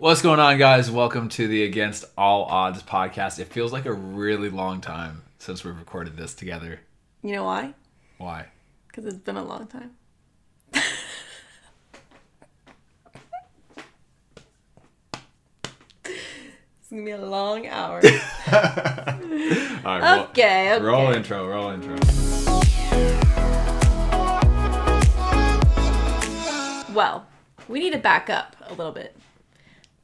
What's going on, guys? Welcome to the Against All Odds podcast. It feels like a really long time since we've recorded this together. You know why? Why? Because it's been a long time. it's gonna be a long hour. All right, roll- Okay, okay. Roll intro, roll intro. Well, we need to back up a little bit.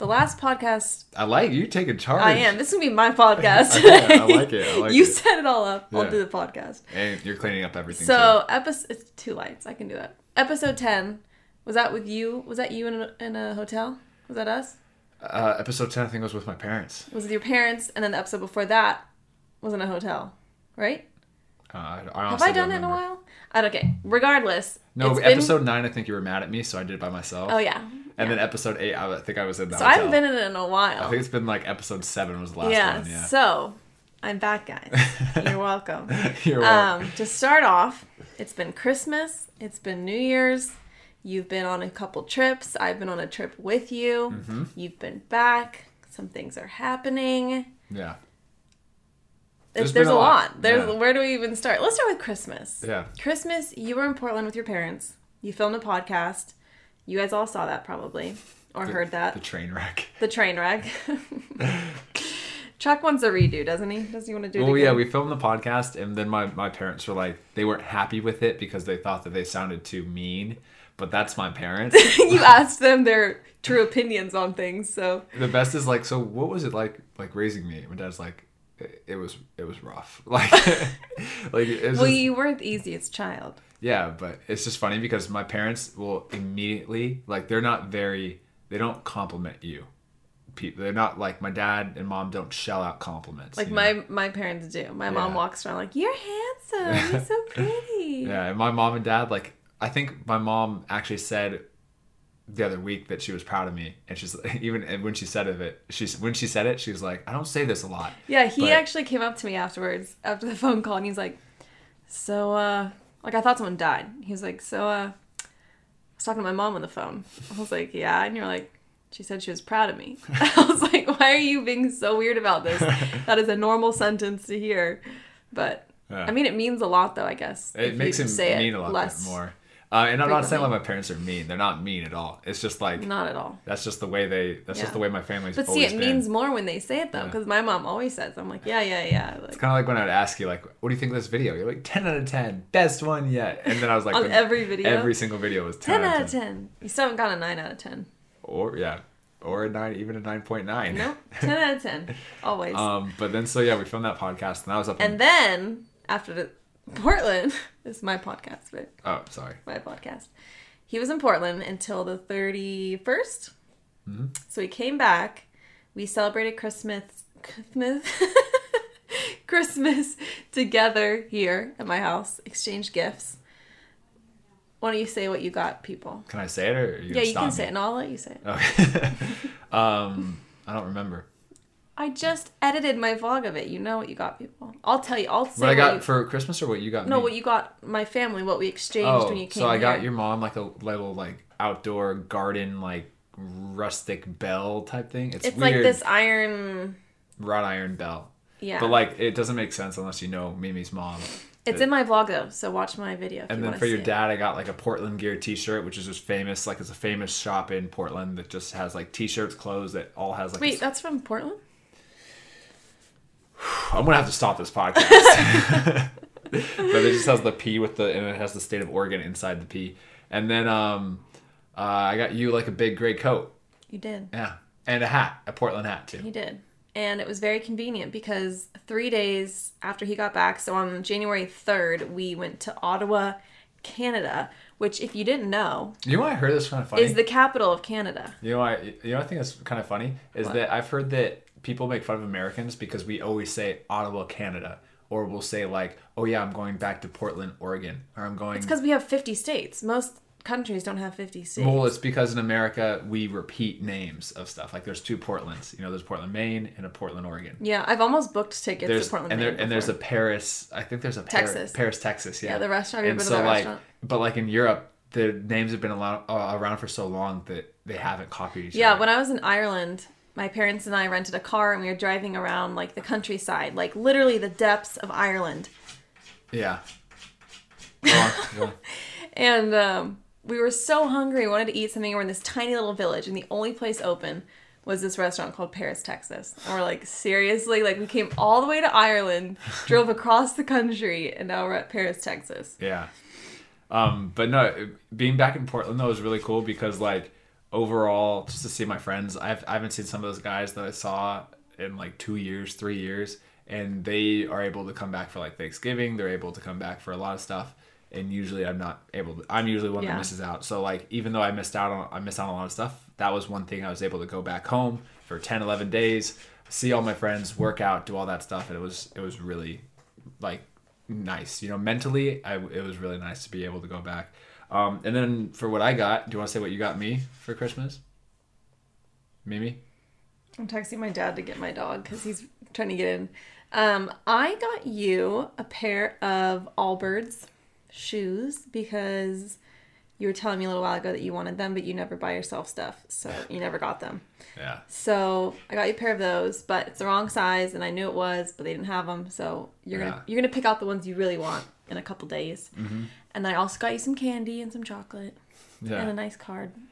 The last podcast, I like you taking charge. I am. This is gonna be my podcast. Yeah, I like it, I like you it. set it all up. I'll do the podcast. And you're cleaning up everything. So episode, it's two lights. I can do that. Episode ten. Was that with you? Was that you in a, in a hotel? Was that us? uh, episode ten, I think, was with my parents. It Was with your parents, and then the episode before that was in a hotel, right? Uh, I, I Have I done it in a while? I don't. Okay. Regardless. No, it's been- episode nine, I think you were mad at me, so I did it by myself. Oh yeah. And then episode eight, I think I was in that. So I haven't been in it in a while. I think it's been like episode seven was the last yeah, one. Yeah. So I'm back, guys. You're welcome. You're welcome. Um, to start off, it's been Christmas. It's been New Year's. You've been on a couple trips. I've been on a trip with you. Mm-hmm. You've been back. Some things are happening. yeah. There's, There's a lot. lot. There's Yeah. where do we even start? Let's start with Christmas. Yeah. Christmas, you were in Portland with your parents. You filmed a podcast. You guys all saw that probably or heard that. The train wreck. The train wreck. Chuck wants a redo, doesn't he? Does he want to do it Well, yeah, we filmed the podcast, and then my, my parents were like, they weren't happy with it because they thought that they sounded too mean. But that's my parents. you asked them their true opinions on things, so the best is like, so what was it like, like raising me? My dad's like, it, it was, it was rough. Like, like it was well, just- you weren't the easiest child. Yeah, but it's just funny because my parents will immediately, like, they're not very, they don't compliment you. People, they're not like my dad and mom don't shell out compliments. Like my know? my parents do. My mom walks around like, "You're handsome. You're so pretty." Yeah, and my mom and dad, like, I think my mom actually said the other week that she was proud of me, and she's even and when she said of it, she's when she said it, she was like, I don't say this a lot. Yeah, he But- actually came up to me afterwards after the phone call and he's like, "So uh like I thought someone died." He was like, "So uh I was talking to my mom on the phone." I was like, "Yeah." And you're like, "She said she was proud of me." I was like, "Why are you being so weird about this? That is a normal sentence to hear." But Yeah. I mean, it means a lot though, I guess. It makes him say it mean a lot less. more. Uh, and I'm not saying like my parents are mean; they're not mean at all. It's just like Not at all. that's just the way they. That's Yeah. just the way my family's But see, it been. means more when they say it though, Yeah. because my mom always says, "I'm like, yeah, yeah, yeah." Like, It's kind of like when I'd ask you, like, "What do you think of this video?" You're like, "10 out of 10, best one yet." And then I was like, On every video? every single video was 10, 10 out of 10. You still haven't got a 9 out of 10. or yeah, or a nine, even a 9.9. Nope. 10 out of 10. Always. Um, but then so yeah, we filmed that podcast, and that was up. and then, after the Portland, this is my podcast, but oh, sorry. My podcast. He was in Portland until the 31st. Mm-hmm. So he came back. We celebrated Christmas. Christmas. Christmas together here at my house. Exchanged gifts. Why don't you say what you got, people? Can I say it or you Yeah, you can me? say it, and I'll let you say it. Okay. um, I don't remember I just edited my vlog of it. You know what you got, people. I'll tell you. I'll say what I got you, for Christmas or what you got. no, me? what you got. My family, what we exchanged Oh, when you came. so I got your mom like a little like outdoor garden like rustic bell type thing. It's, It's weird. like this iron. wrought iron bell. Yeah. But like it doesn't make sense unless you know Mimi's mom. it's in my vlog though, so watch my video. If And you then for your it. dad, I got like a Portland Gear T-shirt, which is just famous. Like it's a famous shop in Portland that just has like T-shirts, clothes that all has like. Wait, a- that's from Portland. I'm gonna have to stop this podcast. but it just has the P with the and it has the state of Oregon inside the P. And then um, uh, I got you like a big gray coat, You did. yeah, and a hat, a Portland hat too. He did. And it was very convenient because three days after he got back, so on January 3rd, we went to Ottawa, Canada, which, if you didn't know, You know I heard this kind of funny? is the capital of Canada. You know, I you know, I think that's kind of funny is What? that I've heard that people make fun of Americans because we always say Ottawa, Canada, or we'll say like, "Oh yeah, I'm going back to Portland, Oregon," or "I'm going." It's because we have 50 states. Most countries don't have 50 states. Well, it's because in America we repeat names of stuff. Like there's two Portlands. You know, there's Portland, Maine, and a Portland, Oregon. yeah, I've almost booked tickets There's to Portland, and there Maine and there's a. Paris. I think there's a Paris, Texas. Paris, Texas. Yeah, Yeah, the restaurant. And so like, restaurant? but like in Europe, the names have been uh, around for so long that they haven't copied each Yeah, other. when I was in Ireland, my parents and I rented a car and we were driving around like the countryside, like literally the depths of Ireland. yeah. And um, we were so hungry. We wanted to eat something. We're in this tiny little village, and the only place open was this restaurant called Paris, Texas. And we're like, seriously? Like, we came all the way to Ireland, drove across the country, and now we're at Paris, Texas. Yeah. Um, but no, being back in Portland though was really cool because like overall, just to see my friends, I've I haven't seen some of those guys that I saw in like two years, three years, and they are able to come back for like Thanksgiving. They're able to come back for a lot of stuff, and usually I'm not able. to I'm usually one Yeah. that misses out. So like even though I missed out on I missed out on a lot of stuff, that was one thing I was able to go back home for 10, 11 days, see all my friends, work out, do all that stuff, and it was it was really like nice. You know, mentally, I, it was really nice to be able to go back. Um, and then for what I got, do you want to say what you got me for Christmas? Mimi? I'm texting my dad to get my dog because he's trying to get in. Um, I got you a pair of Allbirds shoes because you were telling me a little while ago that you wanted them, but you never buy yourself stuff, so you never got them. Yeah. So I got you a pair of those, but it's the wrong size, and I knew it was, but they didn't have them. So you're Yeah. gonna you're gonna pick out the ones you really want in a couple days. And I also got you some candy and some chocolate and a nice card.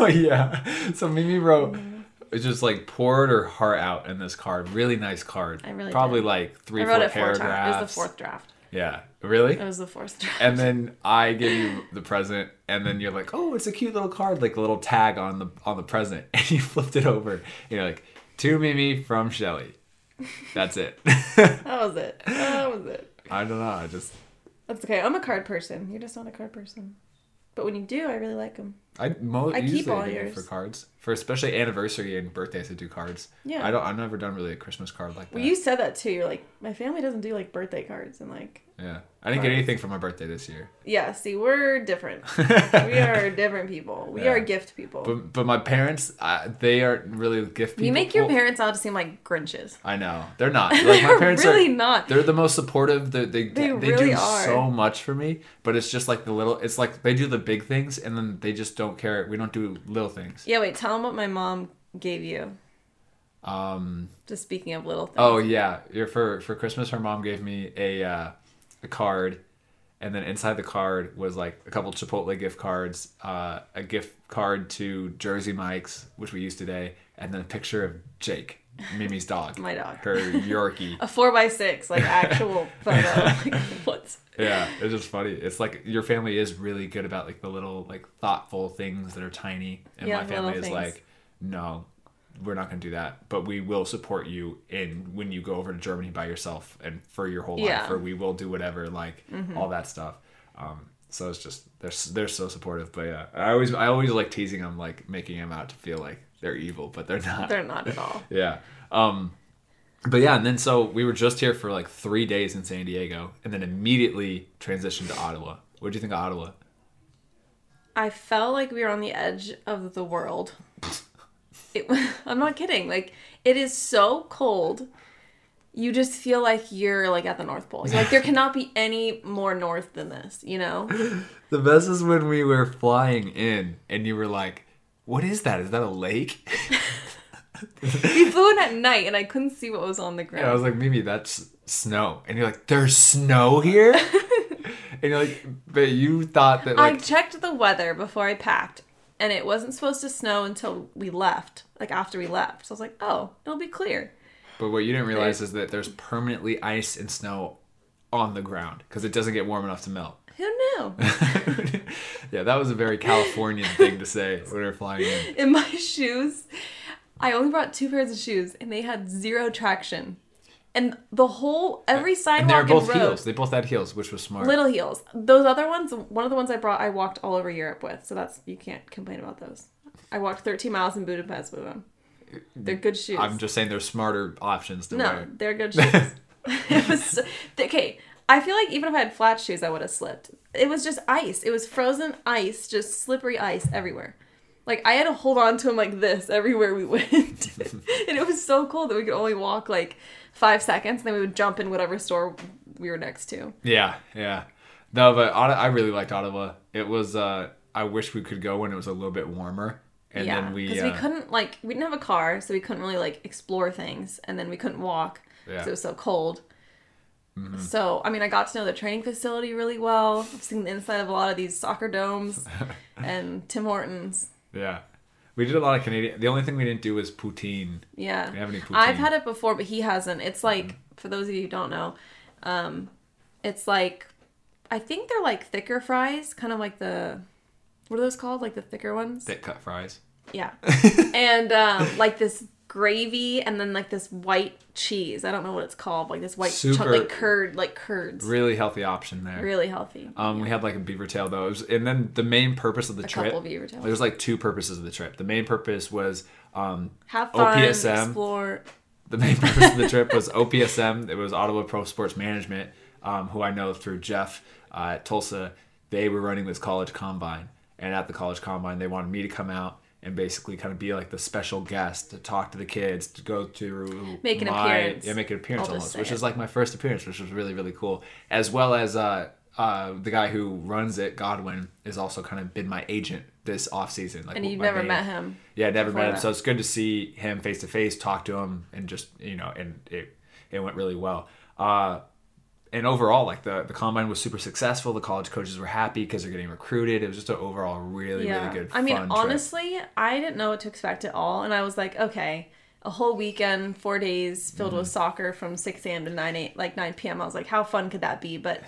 Oh, yeah. So Mimi wrote, mm-hmm. it's just like poured her heart out in this card. Really nice card. I really Probably did. like three, I four wrote it four paragraphs. times. It was the fourth draft. Yeah. Really? It was the fourth draft. and then I give you the present, and then you're like, "Oh, it's a cute little card, like a little tag on the on the present." And you flipped it over, and you're like, "To Mimi from Shelly." That's it. That was it. That was it. I don't know. I just That's okay. I'm a card person. You're just not a card person. But when you do, I really like them. I mo- I keep usually all do yours. for cards for especially anniversary and birthdays. I do cards. Yeah. I don't. I've never done really a Christmas card like that. Well, you said that too. You're like, my family doesn't do like birthday cards and like, yeah. I didn't get anything for my birthday this year. yeah. See, we're different. we are different people. We Yeah. are gift people. But but my parents, uh, they aren't really gift people. you make your Well, parents out to seem like Grinches. I know they're not. Like my They're parents really are. not. They're the most supportive. They they, They they, really do are. so much for me, but it's just like the little. It's like they do the big things, and then they just don't care. We don't do little things. Yeah. Wait. Tell them what my mom gave you. Um. Just speaking of little things. Oh yeah. For for Christmas, her mom gave me a uh, a card, and then inside the card was like a couple Chipotle gift cards, uh, a gift card to Jersey Mike's, which we use today, and then a picture of Jake, Mimi's dog, My dog. her Yorkie. A four by six, like actual photo. like what's Yeah, it's just funny. It's like your family is really good about like the little like thoughtful things that are tiny, and Yeah, my family is things. like, no, we're not gonna do that, but we will support you in when you go over to Germany by yourself and for your whole Yeah. life, or we will do whatever, like Mm-hmm. all that stuff. Um, so it's just they're they're so supportive, but yeah, I always I always like teasing them, like making them out to feel like they're evil, but they're not. they're not at all. Yeah. Um but yeah, and then so we were just here for like three days in San Diego and then immediately transitioned to Ottawa. What do you think of Ottawa? I felt like we were on the edge of the world. It, I'm not kidding. Like it is so cold. You just feel like you're like at the North Pole. Like there cannot be any more north than this, you know? The best is when we were flying in and you were like, What is that? Is that a lake? We flew in at night and I couldn't see what was on the ground. And I was like, Mimi, that's snow. And you're like, There's snow here? and you're like, But you thought that I like checked the weather before I packed, and it wasn't supposed to snow until we left, like after we left. So I was like, oh, it'll be clear. But what you didn't realize is that there's permanently ice and snow on the ground because it doesn't get warm enough to melt. Who knew? yeah, that was a very Californian thing to say when we were flying in. in my shoes, I only brought two pairs of shoes, and they had zero traction. And the whole every sidewalk And sidewalk they were both road, heels. They both had heels, which was smart. little heels. Those other ones, one of the ones I brought, I walked all over Europe with. So that's you can't complain about those. I walked 13 miles in Budapest with them. They're good shoes. I'm just saying they're smarter options to No, wear. they're good shoes. it was so- okay. I feel like even if I had flat shoes, I would have slipped. It was just ice. It was frozen ice, just slippery ice everywhere. Like I had to hold on to them like this everywhere we went, and it was so cold that we could only walk like five seconds, and then we would jump in whatever store we were next to. Yeah, yeah. No, but I really liked Ottawa. It was. uh I wish we could go when it was a little bit warmer, and yeah, then we. because Uh, we couldn't like we didn't have a car, so we couldn't really like explore things, and then we couldn't walk because Yeah. It was so cold. So I mean, I got to know the training facility really well. I've seen the inside of a lot of these soccer domes and Tim Hortons. yeah, we did a lot of Canadian. The only thing we didn't do was poutine. Yeah, We have any poutine? I've had it before, but he hasn't. It's like for those of you who don't know, um, it's like I think they're like thicker fries, kind of like the what are those called? Like the thicker ones. thick cut fries. Yeah. and um, like this gravy and then like this white cheese. I don't know what it's called. Like this white Super- like curd, like curds. Really healthy option there. Really healthy. Um, we had like a beaver tail though, was- and then the main purpose of the A trip. couple beaver tails. There's like two purposes of the trip. The main purpose was um, Have fun, OPSM. explore. the main purpose of the trip was OPSM. It was Ottawa Pro Sports Management, um, who I know through Jeff uh, at Tulsa. They were running this college combine, and at the college combine, they wanted me to come out and basically kind of be like the special guest to talk to the kids, to go to Make an my- appearance. yeah, make an appearance almost, which it. is like my first appearance, which was really really cool, as well as. Uh, uh, the guy who runs it, Godwin, is also kind of been my agent this off season. Like And you've never met him. yeah, never met him. that. So it's good to see him face to face, talk to him, and just you know, and it it went really well. Uh, and overall, like the the combine was super successful. The college coaches were happy because they're getting recruited. It was just an overall really really good. I mean, fun trip. honestly, I didn't know what to expect at all, and I was like, okay, a whole weekend, four days filled Mm-hmm. with soccer from six a.m. to nine eight, like nine p.m. I was like, how fun could that be? But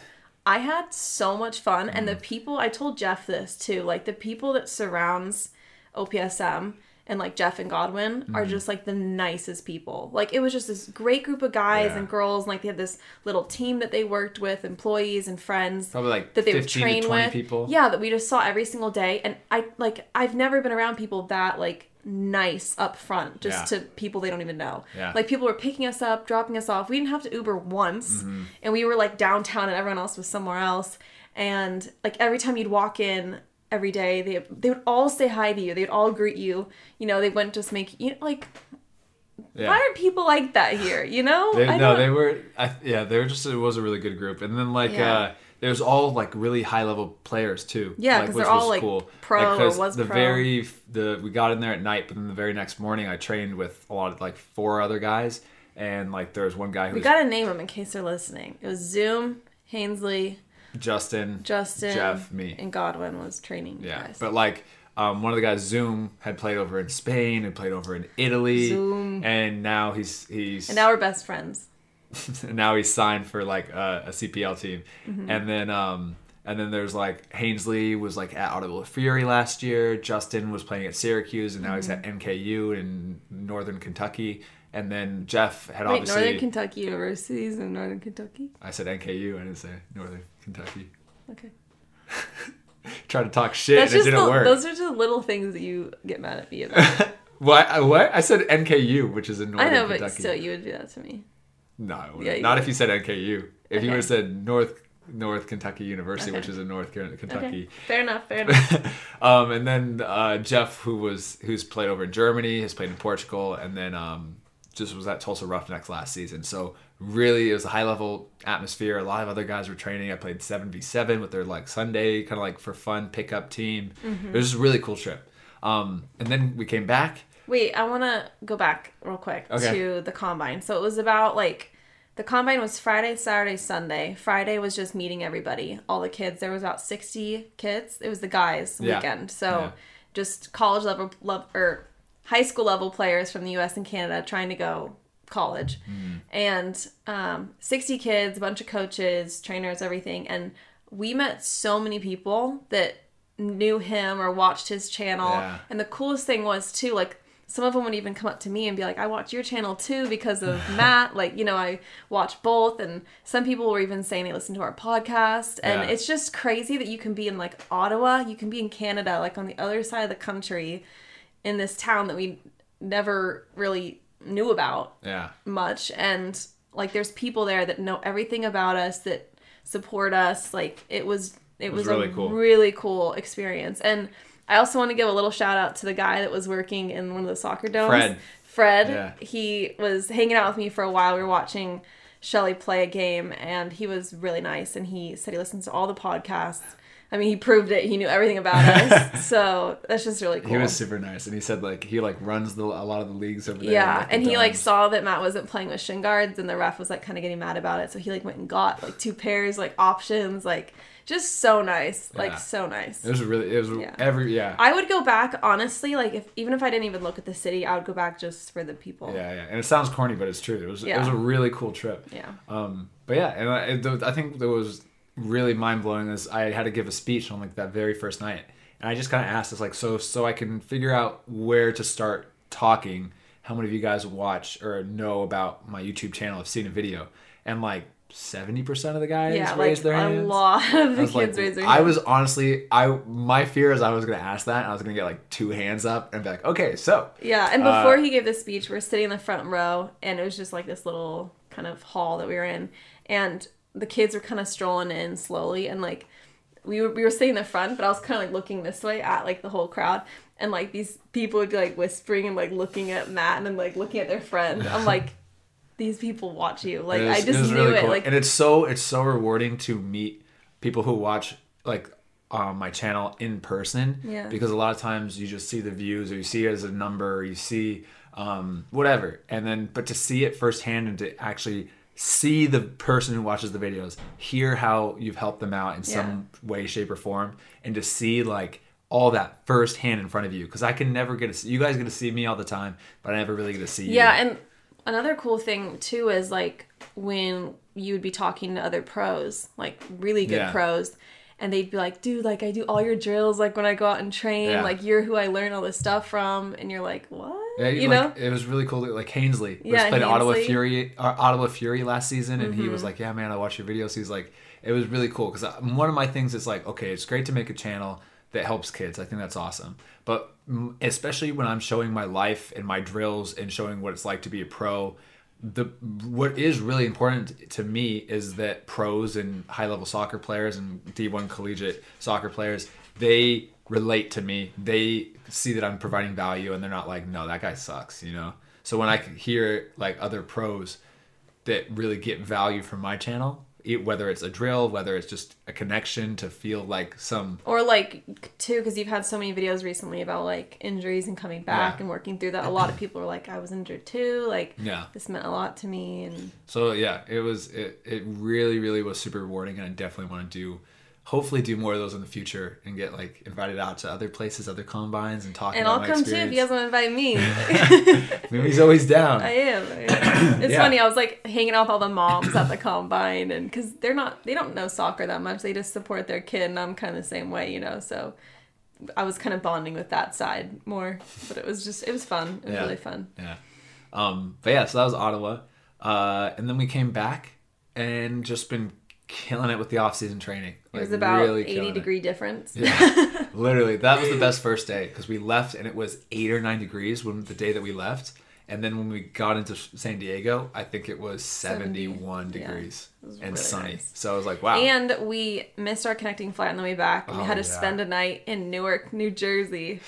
I had so much fun, and the Mm-hmm. people I told Jeff this too, like the people that surrounds OPSM and like Jeff and Godwin are Mm-hmm. just like the nicest people. Like it was just this great group of guys Yeah. and girls, and like they had this little team that they worked with, employees and friends probably like that they would 15 train to 20 with. people. Yeah, that we just saw every single day. And I like I've never been around people that like nice up front just Yeah. to people they don't even know. Yeah. Like people were picking us up, dropping us off. We didn't have to Uber once. Mm-hmm. And we were like downtown and everyone else was somewhere else. And like every time you'd walk in every day, they they would all say hi to you. They'd all greet you. You know, they wouldn't just make you like Yeah. why are people like that here? You know? They, no, don't- they were. I, yeah, they were just. It was a really good group, and then like Yeah. uh, there's all like really high level players too. Yeah, like, 'cause which they're all, was like, pro or 'cause was the pro. very the we got in there at night, but then the very next morning I trained with a lot of like four other guys, and like there was one guy who we was gotta name him in case they're listening. It was Zoom, Hainsley, Justin, Justin, Jeff, me. and Godwin was training Yeah, guys. but like um, one of the guys, Zoom, had played over in Spain, had played over in Italy, Zoom. and now he's he's and now we're best friends. and now he's signed for like a, a CPL team, Mm-hmm. and then um and then there's like Hainsley was like at Ottawa Fury last year. Justin was playing at Syracuse, and now he's Mm-hmm. at NKU in Northern Kentucky. And then Jeff had Wait, obviously Northern Kentucky Universities in Northern Kentucky. I said NKU, I didn't say Northern Kentucky. Okay, Try to talk shit, that's and it didn't the, work. those are just little things that you get mad at me about. What? I- What? I said NKU, which is in North Kentucky. I Northern know, but still, you would do that to me. No. Yeah, not would. if you said NKU. If you Okay. would have said North North Kentucky University, Okay. which is in North Kentucky. Okay, fair enough. Fair enough. um, and then uh, Jeff, who was who's played over in Germany, has played in Portugal, and then um, just was at Tulsa Roughnecks last season. So really, it was a high level atmosphere. A lot of other guys were training. I played seven v seven with their like Sunday kind of like for fun pickup team. It was just a really cool trip. Um, and then we came back. Wait, I want to go back real quick Okay. to the combine. So it was about like the combine was Friday, Saturday, Sunday. Friday was just meeting everybody, all the kids. There was about sixty kids. It was the guys Yeah. weekend. So Yeah. just college level, level or high school level players from the U.S. and Canada trying to go college, and um, sixty kids, a bunch of coaches, trainers, everything, and we met so many people that knew him or watched his channel. Yeah. And the coolest thing was too, like some of them would even come up to me and be like, "I watch your channel too because of Matt." Like, you know, I watch both, and some people were even saying they listen to our podcast. And Yeah. it's just crazy that you can be in like Ottawa, you can be in Canada, like on the other side of the country, in this town that we never really knew about Yeah. much and like there's people there that know everything about us that support us like it was it, was was, really a cool. really cool experience and i also want to give a little shout out to the guy that was working in one of the soccer domes Fred. fred Yeah. he was hanging out with me for a while we were watching Shelly play a game, and he was really nice. And he said he listens to all the podcasts. I mean, he proved it. He knew everything about us. so that's just really cool. He was super nice, and he said like he like runs the, a lot of the leagues over there. Yeah, like, the and he like saw that Matt wasn't playing with shin guards, and the ref was like kind of getting mad about it. So he like went and got like two pairs, like options, like just so nice, like so nice. It was really it was Yeah. every yeah. I would go back honestly, like if even if I didn't even look at the city, I would go back just for the people. yeah, yeah, and it sounds corny, but it's true. It was it was a really cool trip. Yeah. Um, but yeah, and I, it, I think there was really mind blowing. Is I had to give a speech on like that very first night, and I just kind of asked us like so so I can figure out where to start talking. How many of you guys watch or know about my YouTube channel? Have seen a video, and like seventy percent of the guys Yeah, like raised their a hands. lot of I the was kids like, raise their I was honestly, I my fear is I was gonna ask that, and I was gonna get like two hands up and be like, okay, so Yeah, and Uh, before he gave the speech, we're sitting in the front row, and it was just like this little kind of hall that we were in, and the kids were kind of strolling in slowly, and like we were we were sitting in the front, but I was kind of like looking this way at like the whole crowd, and like these people would be like whispering and like looking at Matt and then like looking at their friend. I'm like, these people watch you. Like I just knew really it. cool. Like and it's so it's so rewarding to meet people who watch like um, my channel in person. Yeah. Because a lot of times you just see the views or you see it as a number or you see um, whatever, and then but to see it firsthand and to actually see the person who watches the videos, hear how you've helped them out in some way, shape, or form, and to see like all that firsthand in front of you because I can never get to see you guys get to see me all the time, but I never really get to see you. Yeah, and another cool thing too is like when you would be talking to other pros, like really good Yeah. pros, and they'd be like, "Dude, like I do all your drills like when I go out and train. Yeah. Like you're who I learn all this stuff from." And you're like, "What?" Yeah, you like, know? it was really cool. Like Hainsley was Yeah, played Ottawa Hainsley. Mm-hmm. Fury, uh, Ottawa Fury last season, and he was like, "Yeah, man, I watch your videos." He's like, it was really cool because one of my things is like, okay, it's great to make a channel that helps kids. I think that's awesome, but mm, especially when I'm showing my life and my drills and showing what it's like to be a pro. The what is really important to me is that pros and high level soccer players and D1 collegiate soccer players they relate to me. They see that I'm providing value and they're not like, no, that guy sucks, you know? So when I hear like other pros that really get value from my channel, it, whether it's a drill, whether it's just a connection to feel like some, Or like too, because you've had so many videos recently about like injuries and coming back Yeah. and working through that. A lot of people are like, "I was injured too." Like yeah. this meant a lot to me, and So yeah, it was, it, it really, really was super rewarding and I definitely want to do, hopefully do more of those in the future and get like invited out to other places, other combines and talk and I'll come too if you guys want to invite me. Maybe he's always down. I am. I am. It's Yeah. funny. I was like hanging out with all the moms at the combine, and because they're not, they don't know soccer that much. They just support their kid, and I'm kind of the same way, you know. So I was kind of bonding with that side more, but it was just, it was fun. It was Yeah. really fun. Yeah. Um, but yeah, so that was Ottawa. Uh, and then we came back and just been killing it with the off season training. It was about really 80 killing it. degree difference. Yeah, literally, that was the best first day because we left and it was eight or nine degrees when the day that we left, and then when we got into San Diego, I think it was 70, seventy-one yeah. degrees was and really sunny. nice. So I was like, wow. And we missed our connecting flight on the way back. we Oh, had to yeah. spend a night in Newark, New Jersey.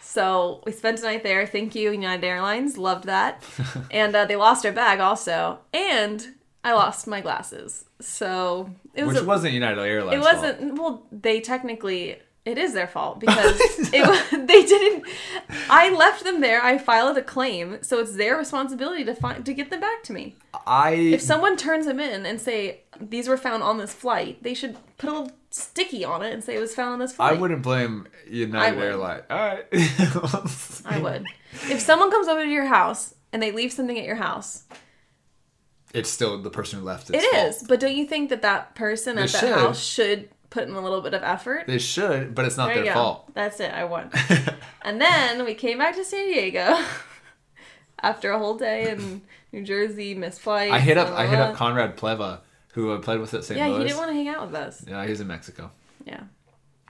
So we spent a night there. Thank you, United Airlines. Loved that. and uh, they lost our bag also. And I lost my glasses. So it was Which a- wasn't United Airlines. it wasn't well they technically it is their fault because it they didn't i left them there i filed a claim so it's their responsibility to find to get them back to me I if someone turns them in and say these were found on this flight they should put a little sticky on it and say it was found on this flight. I wouldn't blame United. Airlines. All right. I would if someone comes over to your house and they leave something at your house it's still the person who left. it It's is but don't you think that that person They at that should. house should put in a little bit of effort They should, but it's not There their fault. That's it. I won. and then we came back to San Diego after a whole day in New Jersey, missed flight. I hit up. blah, I hit up Conrad Pleva, who I played with at St. Yeah, Louis. he didn't want to hang out with us. Yeah, he's in Mexico, Yeah,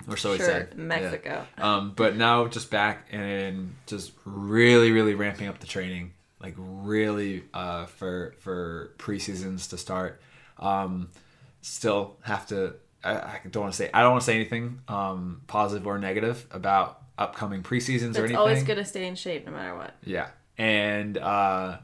or so he sure, said. Mexico. Yeah. Um, but now just back and just really, really ramping up the training, like really uh, for for preseasons to start. Um, still have to. I, I don't want to say. I don't want to say anything um, positive or negative about upcoming preseasons or It's anything. always gonna stay in shape no matter what. Yeah. And uh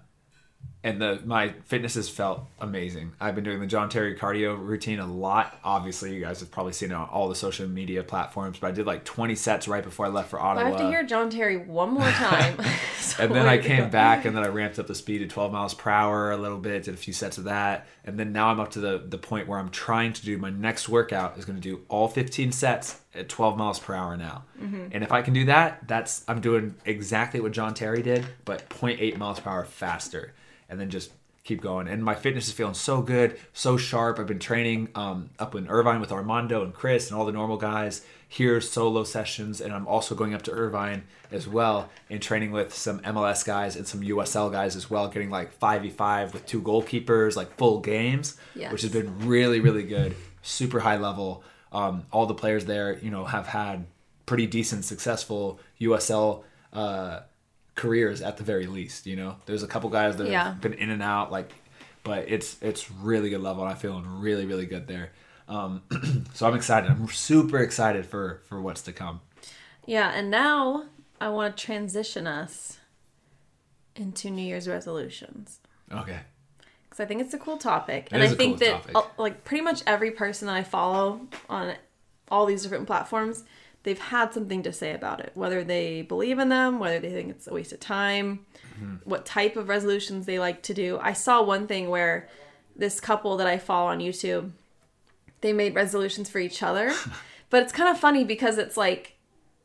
and the my fitness has felt amazing. I've been doing the John Terry cardio routine a lot. Obviously, you guys have probably seen it on all the social media platforms, but I did like 20 sets right before I left for Ottawa. I have to hear John Terry one more time. So and then I came back and then I ramped up the speed to 12 miles per hour a little bit, did a few sets of that. And then now I'm up to the, the point where I'm trying to do my next workout is going to do all 15 sets at 12 miles per hour now. Mm-hmm. And if I can do that, that's I'm doing exactly what John Terry did, but 0.8 miles per hour faster. And then just keep going. And my fitness is feeling so good, so sharp. I've been training um, up in Irvine with Armando and Chris and all the normal guys here, solo sessions. And I'm also going up to Irvine as well and training with some MLS guys and some USL guys as well, getting like 5v5 with two goalkeepers, like full games, Yes. which has been really, really good. Super high level. Um, all the players there, you know, have had pretty decent, successful USL uh, careers at the very least. You know, there's a couple guys that Yeah. have been in and out, like, but it's it's really good level. and I'm feeling really, really good there. Um, so I'm excited. I'm super excited for for what's to come. Yeah, and now I want to transition us into New Year's resolutions. Okay. because I think it's a cool topic, It and I think cool that topic. like pretty much every person that I follow on all these different platforms, they've had something to say about it. Whether they believe in them, whether they think it's a waste of time, Mm-hmm. what type of resolutions they like to do. I saw one thing where this couple that I follow on YouTube, they made resolutions for each other, but it's kind of funny because it's like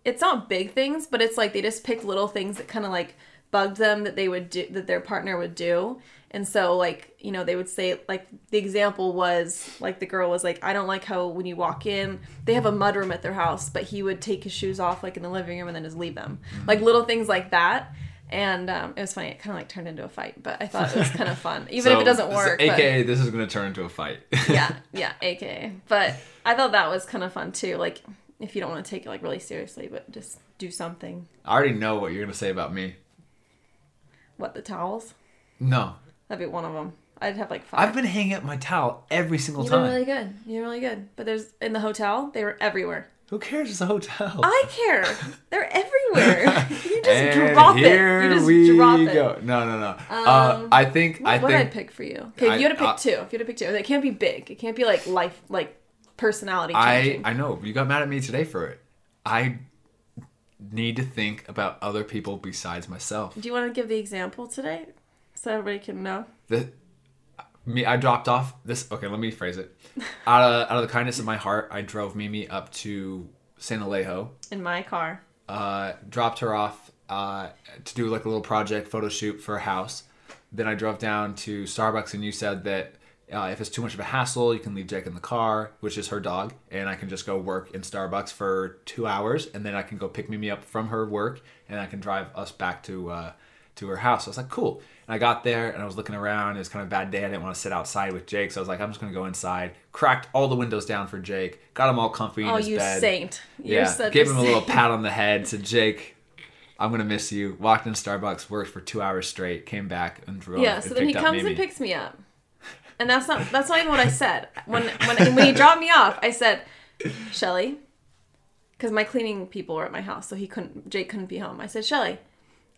it's not big things, but it's like they just picked little things that kind of like bugged them that they would do that their partner would do. And so like, you know, they would say like the example was like the girl was like, I don't like how when you walk in, they have a mudroom at their house, but he would take his shoes off like in the living room and then just leave them. Like little things like that. And um, it was funny. It kind of like turned into a fight, but I thought it was kind of fun, even if it doesn't this- work. but- AKA, this is going to turn into a fight. yeah, yeah, aka. But I thought that was kind of fun too. Like if you don't want to take it like really seriously, but just do something. I already know what you're going to say about me. What the towels? No. That'd be one of them. I'd have like 5 I've been hanging up my towel every single time. You've time. been really good. You're really good. But there's in the hotel, they were everywhere. Who cares? It's a hotel. I care. They're everywhere. you just drop it. You just we drop it. go. No, no, no. uh, Um, I think. I What would I think. pick for you? Okay, I- if you had to pick uh, two. If you had to pick two, it can't be big. It can't be like life, like personality I. I know you got mad at me today for it. I need to think about other people besides myself. Do you want to give the example today, so everybody can know? The me, I dropped off this. Okay, let me phrase it. Out of out of the kindness of my heart, I drove Mimi up to San Elijo. In my car. uh, dropped her off uh, to do like a little project photo shoot for a house. Then I drove down to Starbucks, and you said that uh, if it's too much of a hassle, you can leave Jake in the car, which is her dog, and I can just go work in Starbucks for two hours, and then I can go pick Mimi up from her work, and I can drive us back to uh, to her house. So I was like, cool. And I got there, and I was looking around. It was kind of a bad day. I didn't want to sit outside with Jake, so I was like, I'm just gonna go inside. Cracked all the windows down for Jake. Got him all comfy in Oh, his you bed. saint. You're Yeah, gave him a little saint. pat on the head. Said, "Jake, I'm gonna miss you." Walked in Starbucks, worked for two hours straight, came back and drove. Yeah, so then he comes and picks me up. And that's not that's not even what I said. When when when he dropped me off, I said, "Shelly," cuz my cleaning people were at my house, so he couldn't Jake couldn't be home. I said, "Shelly."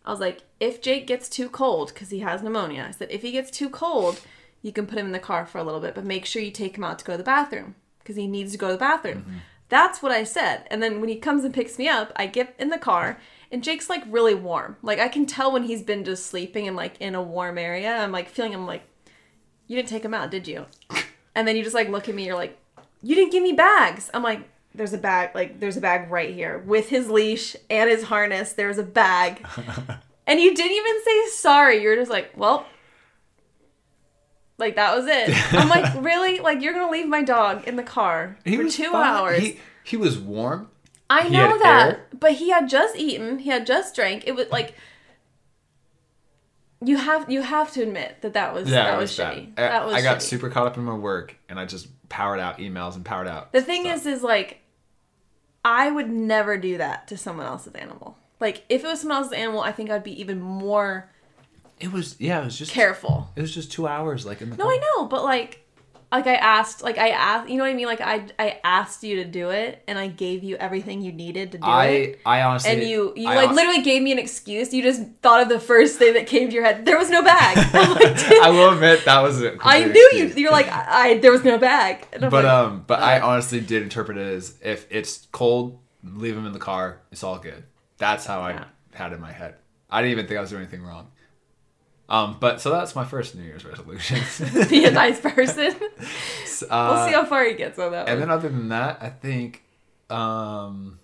I was like, "If Jake gets too cold cuz he has pneumonia." I said, "If he gets too cold, you can put him in the car for a little bit, but make sure you take him out to go to the bathroom cuz he needs to go to the bathroom." Mm-hmm. That's what I said. And then when he comes and picks me up, I get in the car and Jake's like really warm. Like I can tell when he's been just sleeping and like in a warm area. I'm like feeling him like you didn't take him out, did you? And then you just like look at me, you're like, you didn't give me bags. I'm like, there's a bag, like there's a bag right here with his leash and his harness. There's a bag. and you didn't even say sorry. You're just like, well, like that was it. I'm like, really? Like you're gonna leave my dog in the car He for two fine. hours? He he was warm. I he know that, air. but he had just eaten. He had just drank. It was like you have you have to admit that that was Yeah, that was, was shitty. bad. That was I got shitty. super caught up in my work, and I just powered out emails and powered out. The thing stuff. is, is like, I would never do that to someone else's animal. Like, if it was someone else's animal, I think I'd be even more it was yeah, it was just careful. It was just two hours, like in the. No, car. I know, but like, like I asked, like I asked, you know what I mean? Like I I asked you to do it, and I gave you everything you needed to do I it. I honestly And you, you I like hon- literally gave me an excuse. You just thought of the first thing that came to your head. There was no bag. Like, will admit that was a I knew you. excuse. You're like, I, I there was no bag. But like, um, but I uh. honestly did interpret it as if it's cold, leave them in the car. It's all good. That's how I had it in my head. I didn't even think I was doing anything wrong. Um, but so that's my first New Year's resolution. be a nice person. Uh, we'll see how far he gets on that. and one. then other than that, I think, um,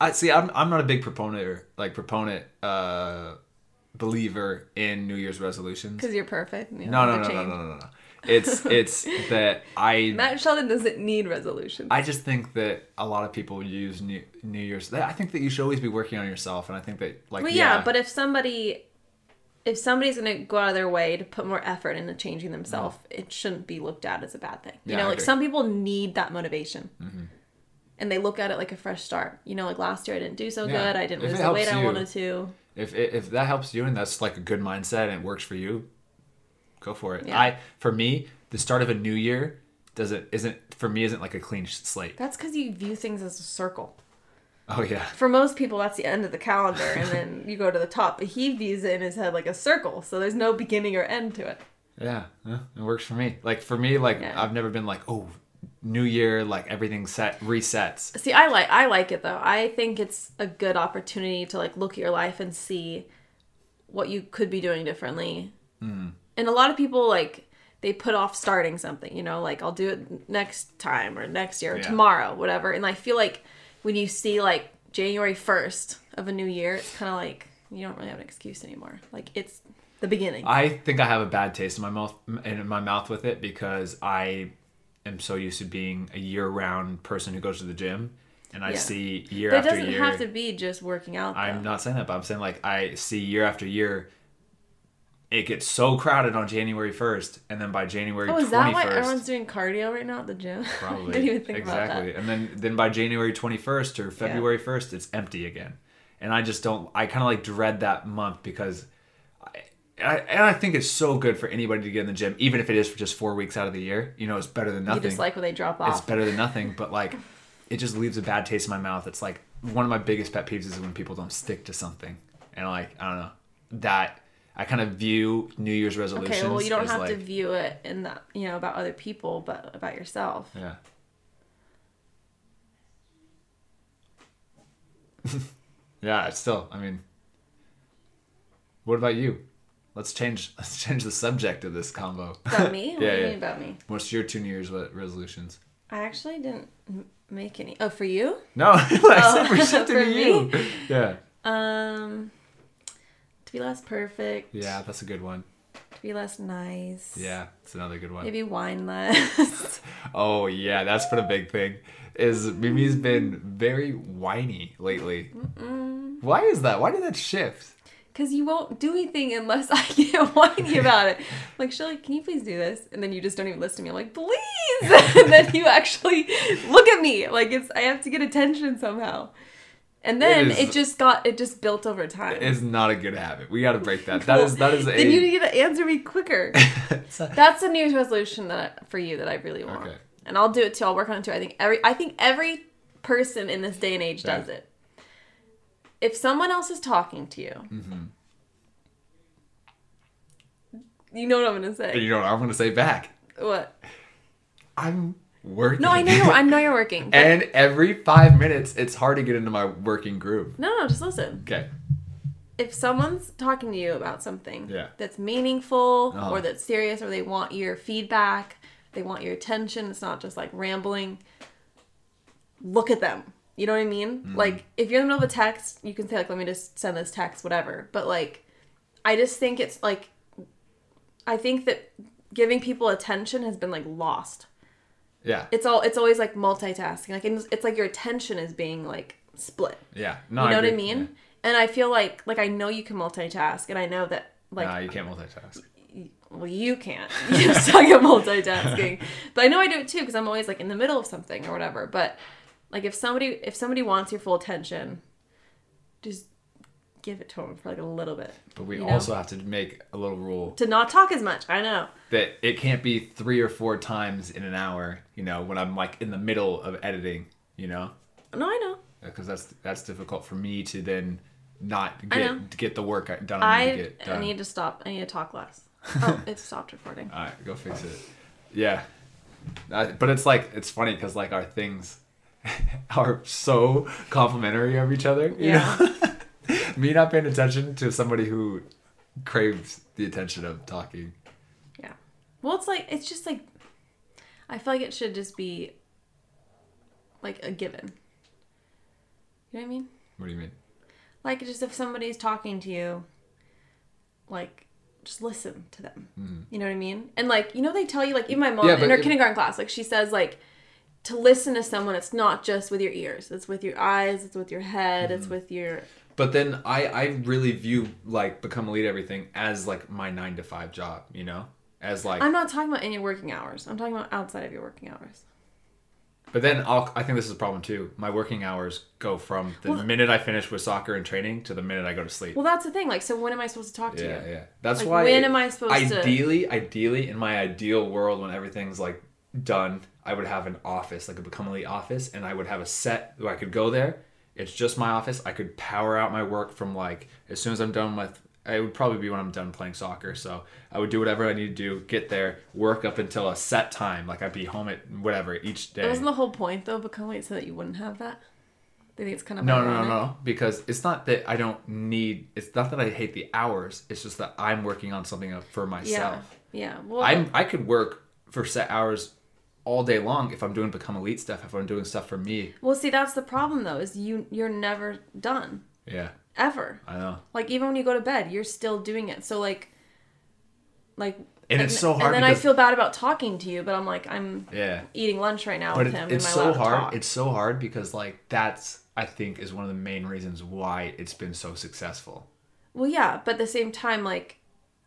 I see. I'm I'm not a big proponent or like proponent uh believer in New Year's resolutions. Because you're perfect. you No, don't no, no, no, no, no, no. It's it's that I Matt Sheldon doesn't need resolutions. I just think that a lot of people use New, New Year's. I think that you should always be working on yourself, and I think that like well, yeah, but if somebody, if somebody's gonna go out of their way to put more effort into changing themselves, mm-hmm. it shouldn't be looked at as a bad thing. You Yeah, know, like some people need that motivation. Mm-hmm. And they look at it like a fresh start. You know, like last year I didn't do so Yeah. good. I didn't If lose the weight I wanted to. if if that helps you and that's like a good mindset and it works for you, go for it. Yeah. I for me, the start of a new year doesn't isn't for me isn't like a clean slate. That's because you view things as a circle. Oh yeah, For most people, that's the end of the calendar, and then you go to the top. But he views it in his head like a circle, so there's no beginning or end to it. yeah, it works for me. Like for me, like Yeah. I've never been like oh, new year, like everything's set resets. See, I like I like it though. I think it's a good opportunity to like look at your life and see what you could be doing differently. Mm-hmm. And a lot of people like they put off starting something, you know, like I'll do it next time or next year or Yeah. tomorrow, whatever. And I feel like when you see like January 1st of a new year, it's kind of like you don't really have an excuse anymore. Like it's the beginning. I think I have a bad taste in my mouth in my mouth with it because I am so used to being a year-round person who goes to the gym, and I Yeah. see year but it after doesn't have to be just working out. Though. I'm not saying that, but I'm saying like I see year after year, it gets so crowded on January 1st, and then by January Oh, 21st, is that why everyone's doing cardio right now at the gym? probably Didn't even think about exactly, that. and then then by January 21st or February 1st, it's empty again, and I just don't. I kind of like dread that month because. I, I, and I think it's so good for anybody to get in the gym, even if it is for just four weeks out of the year. You know, it's better than You nothing. just like when they drop off. it's better than nothing, but like, it just leaves a bad taste in my mouth. It's like one of my biggest pet peeves is when people don't stick to something, and like I don't know that I kind of view New Year's resolutions. Okay, well, you don't have like, to view it in that, you know, about other people, but about yourself. Yeah. yeah, it's still. I mean, what about you? Let's change. Let's change the subject of this combo. About me? What Yeah, do you yeah. mean about me? What's your two New Year's re- resolutions? I actually didn't make any. Oh, for you? No, I said we Oh, for to you. Yeah. Um, to be less perfect. Yeah, that's a good one. To be less nice. Yeah, it's another good one. Maybe wine less. Oh yeah, that's been a big thing. Is Mimi's been very whiny lately. Why is that? Why did that shift? Because you won't do anything unless I get whiny about it. Like, Shelly, can you please do this? And then you just don't even listen to me. I'm like, please! and then you actually look at me. Like, it's I have to get attention somehow. And then is- it, just got, it just built over time. It's not a good habit. We got to break that. That is that is a. then you need to answer me quicker. That's a New resolution that I, for you that I really want. Okay. And I'll do it too. I'll work on it too. I think every I think every person in this day and age does Yeah. it. If someone else is talking to you, Mm-hmm. you know what I'm gonna say. you know what I'm gonna say back. What? I'm working. No, I know you're. I know you're working. and every five minutes, it's hard to get into my working groove. no, no, just listen. Okay. If someone's talking to you about something Yeah. that's meaningful Uh-huh. or that's serious or they want your feedback, they want your attention, it's not just like rambling. Look at them. You know what I mean? Mm-hmm. Like if you're in the middle of a text, you can say like, "Let me just send this text," whatever. But like, I just think it's like, I think that giving people attention has been like lost. Yeah. It's all. It's always like multitasking. Like it's, like your attention is being like split. Yeah. No, You know what I mean? And I feel like like I know you can multitask, and I know that like Nah, you can't multitask. well you can't. You suck at multitasking, but I know I do it too because I'm always like in the middle of something or whatever. But like if somebody if somebody wants your full attention, just give it to him for like a little bit. But we you know? also have to make a little rule To not talk as much. I know. that it can't be three or four times in an hour. You know, when I'm like in the middle of editing. You know, No, I know. because that's that's difficult for me to then not get get the work done. I need to I, I need to stop. I need to talk less. Oh, it stopped recording. All right, go fix it. Yeah, Uh, but it's like it's funny because like our things are so complimentary of each other. You Yeah. me not paying attention to somebody who craves the attention of talking. Yeah. Well, it's like it's just like I feel like it should just be like a given. You know what I mean? What do you mean? Like just if somebody's talking to you, like just listen to them. Mm-hmm. You know what I mean? And like you know they tell you like even my mom Yeah, in her it- kindergarten class like she says like to listen to someone it's not just with your ears it's with your eyes it's with your head it's mm-hmm. with your But then I I really view like become elite everything as like my nine to five job. You know, as like. I'm not talking about in your working hours I'm talking about outside of your working hours. But then I'll, I think this is a problem too. My working hours go from the Well- minute I finish with soccer and training to the minute I go to sleep. Well, that's the thing. Like, so when am I supposed to talk to Yeah, you? yeah. yeah. That's Like, why. when am I supposed to- ideally, Ideally, in my ideal world, when everything's like done, I would have an office, like a become elite office, and I would have a set where I could go there. It's just my office. I could power out my work from like as soon as I'm done with. It would probably be when I'm done playing soccer. So I would do whatever I need to do, get there, work up until a set time. Like I'd be home at whatever each day. That wasn't the whole point, though. Become elite so that you wouldn't have that. They think it's kind of No, no, no, no. Because it's not that I don't need. It's not that I hate the hours. It's just that I'm working on something for myself. Yeah, yeah. Well, I'm I could work for set hours all day long if I'm doing become elite stuff. If I'm doing stuff for me. well, see, that's the problem though. Is you you're never done Yeah, ever. I know. Like even when you go to bed, you're still doing it. So like, like. And it's so hard And then I feel bad about talking to you, but I'm like, I'm Yeah, eating lunch right now but with it, him. it's so hard. It's so hard because like that's I think is one of the main reasons why it's been so successful. Well, yeah, but at the same time, like,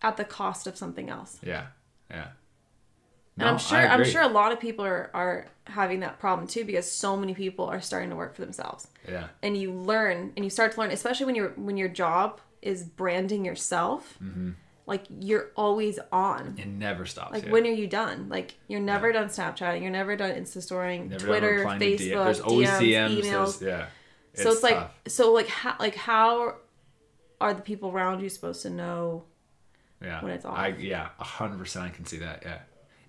at the cost of something else. Yeah, yeah. And I'm sure I'm sure a lot of people are, are having that problem too because so many people are starting to work for themselves. Yeah, And you learn and you start to learn, especially when you're when your job is branding yourself, Mm-hmm. like you're always on. it never stops. Like yeah. when are you done? Like you're never done Snapchatting, you're never done Insta storing, Twitter, to DM. Facebook, There's always DMs, DMs. emails. there's- yeah. so it's like so like how like how are the people around you supposed to know yeah. when it's off. I yeah, a hundred percent. I can see that. Yeah,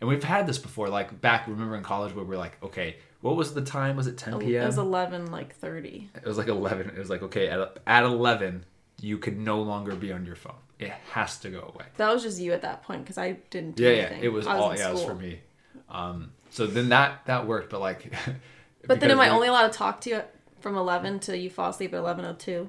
and we've had this before. Like back, remember in college where we are like, okay, what was the time? Was it ten p.m.? it was 11 like 30. It was like eleven. It was like okay, at at eleven, you could no longer be on your phone. It has to go away. That was just you at that point because I didn't do Yeah, yeah. It was I all yeah. It was for me. Um. So then that that worked, but like. But then am I only allowed to talk to you from 11 till you fall asleep at 11:02?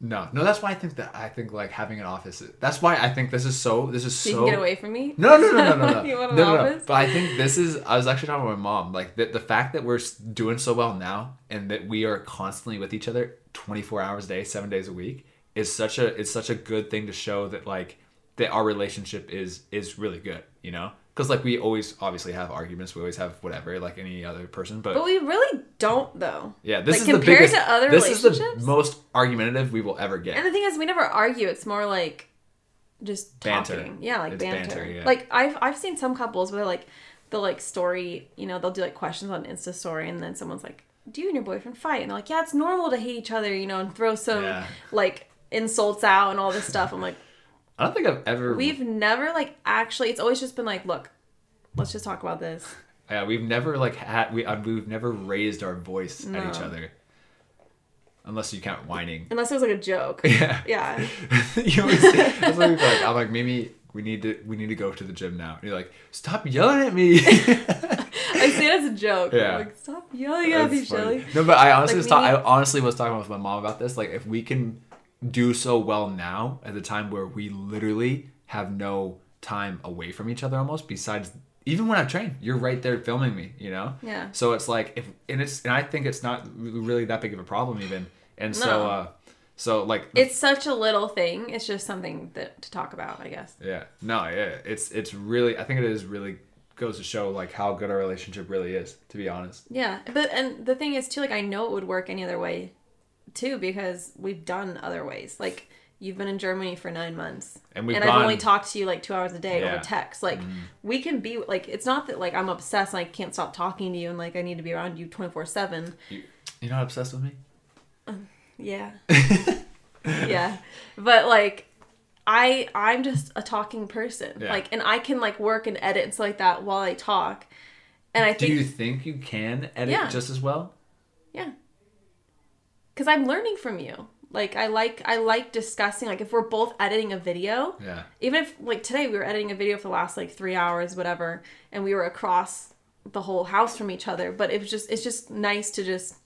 No, no. That's why I think that I think like having an office. That's why I think this is so. This is So you can get away from me? No, no, no, no, no, no. you want an no, no, no. office? But I think this is. I was actually talking to my mom. Like the, the fact that we're doing so well now, and that we are constantly with each other, twenty four hours a day, seven days a week, is such a. It's such a good thing to show that like that our relationship is is really good. You know, because like we always obviously have arguments. We always have whatever, like any other person. But, But we really don't though. yeah, this like, is the compared biggest. to other this is the most argumentative we will ever get. And the thing is we never argue. It's more like just Banter. talking. Yeah, like It's banter. banter, yeah. Like I've I've seen some couples where like they'll like story, you know, they'll do like questions on Insta story and then someone's like, "Do you and your boyfriend fight?" And they're like, "Yeah, it's normal to hate each other, you know, and throw some Yeah. like insults out and all this stuff." I'm like, I don't think I've ever. We've never like actually. It's always just been like, look, let's just talk about this. Yeah, we've never like had we uh, we've never raised our voice at each other, unless you count whining. Unless it was like a joke. Yeah, Yeah. you always, that's what like. I'm like Mimi, we need to we need to go to the gym now. And you're like, stop yelling at me. I say it as a joke. Yeah. like, stop yelling at me. Shelly. No, but I honestly Like was talk- me- I honestly was talking with my mom about this. Like, if we can do so well now at the time where we literally have no time away from each other, almost besides even when I train, you're right there filming me. You know. Yeah. So it's like if and it's and I think it's not really that big of a problem even. And so uh so like It's such a little thing. It's just something that to talk about, I guess. yeah. No, yeah. It's it's really I think it is really goes to show like how good our relationship really is, to be honest. Yeah, but and the thing is too, like I know it would work any other way, too because we've done other ways. Like you've been in Germany for nine months, And we've I've only talked to you like two hours a day Yeah. over text. Like mm-hmm. we can be like it's not that like I'm obsessed and I can't stop talking to you and like I need to be around you twenty four seven. You, you're not obsessed with me? Yeah. yeah. But like I I'm just a talking person. Yeah. Like and I can like work and edit and stuff like that while I talk. And I Do think you think you can edit Yeah. just as well? yeah. Cuz I'm learning from you. Like I like I like discussing like if we're both editing a video, Yeah. even if like today we were editing a video for the last like 3 hours whatever and we were across the whole house from each other, but it was just it's just nice to just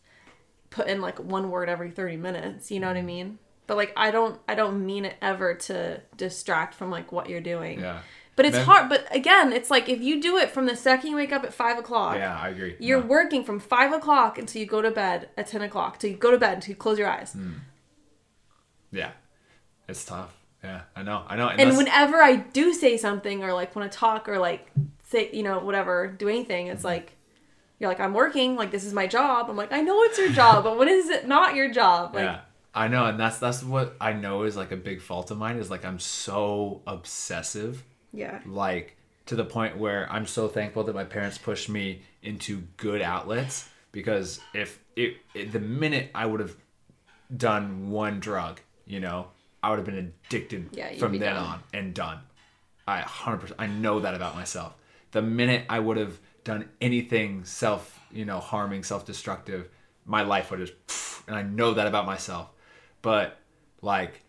put in like one word every 30 minutes, you know what I mean? But like I don't I don't mean it ever to distract from like what you're doing. Yeah. But it's Then- hard. But again, it's like if you do it from the second you wake up at five o'clock, Yeah, I agree. you're working from five o'clock until you go to bed at ten o'clock. Till you go to bed until you close your eyes. Hmm. Yeah. It's tough. Yeah, I know. I know. And that's- whenever I do say something or like want to talk or like say you know whatever do anything, it's mm-hmm. like you're like I'm working. Like this is my job. I'm like I know it's your job, but when is it not your job? Like yeah. I know, and that's that's what I know is like a big fault of mine is like I'm so obsessive, yeah. like to the point where I'm so thankful that my parents pushed me into good outlets because if it, it the minute I would have done one drug, you know, I would have been addicted Yeah, from then done. on and done. I 100% I know that about myself. The minute I would have done anything self, you know, harming, self-destructive, my life would just and I know that about myself. But like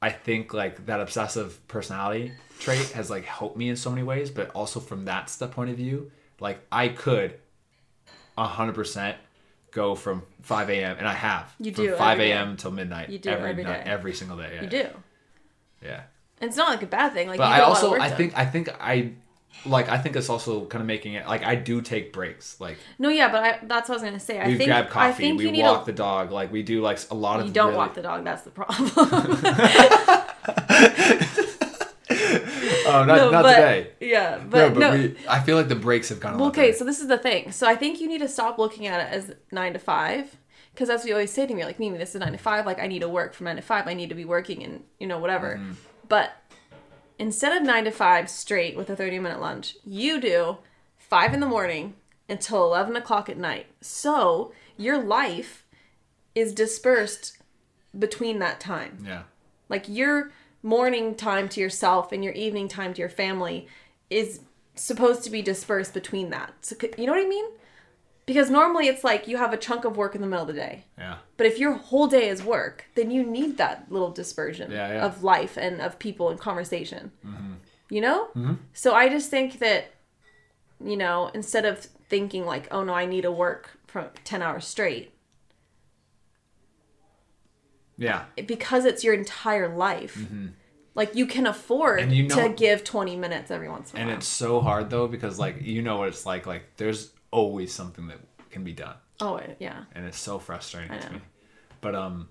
I think like that obsessive personality trait has like helped me in so many ways, but also from that step point of view, like I could hundred percent go from five AM and I have You from do five. AM till midnight. You do every every night, day. every single day. Yeah. You do. Yeah. And it's not like a bad thing. Like But I get a lot of also I done. think I think I like I think it's also kind of making it like I do take breaks. Like no, yeah, but I, that's what I was gonna say. I we think grab I coffee, think we you need walk a, the dog, like we do like a lot of You don't really- walk the dog. That's the problem. Oh, not, no, not but today. yeah, No, but but no. we I feel like the breaks have gone well, okay, so this is the thing. So I think you need to stop looking at it as nine to five, because that's what you always say to me. Like, Mimi, this is nine to five. Like, I need to work from nine to five. I need to be working and you know whatever. Mm-hmm. But instead of nine to five straight with a thirty minute lunch, you do five in the morning until eleven o'clock at night. So your life is dispersed between that time. Yeah. Like your morning time to yourself and your evening time to your family is supposed to be dispersed between that. So, you know what I mean? Because normally it's like you have a chunk of work in the middle of the day. Yeah. But if your whole day is work, then you need that little dispersion Yeah, yeah. of life and of people and conversation. Mm-hmm. You know? Mm-hmm. So I just think that, you know, instead of thinking like, oh no, I need to work from 10 hours straight, Yeah. because it's your entire life. Like you can afford Mm-hmm. You know- to give 20 minutes every once in a while. And it's so hard though because like you know what it's like like there's always something that can be done oh yeah. and it's so frustrating to me. But um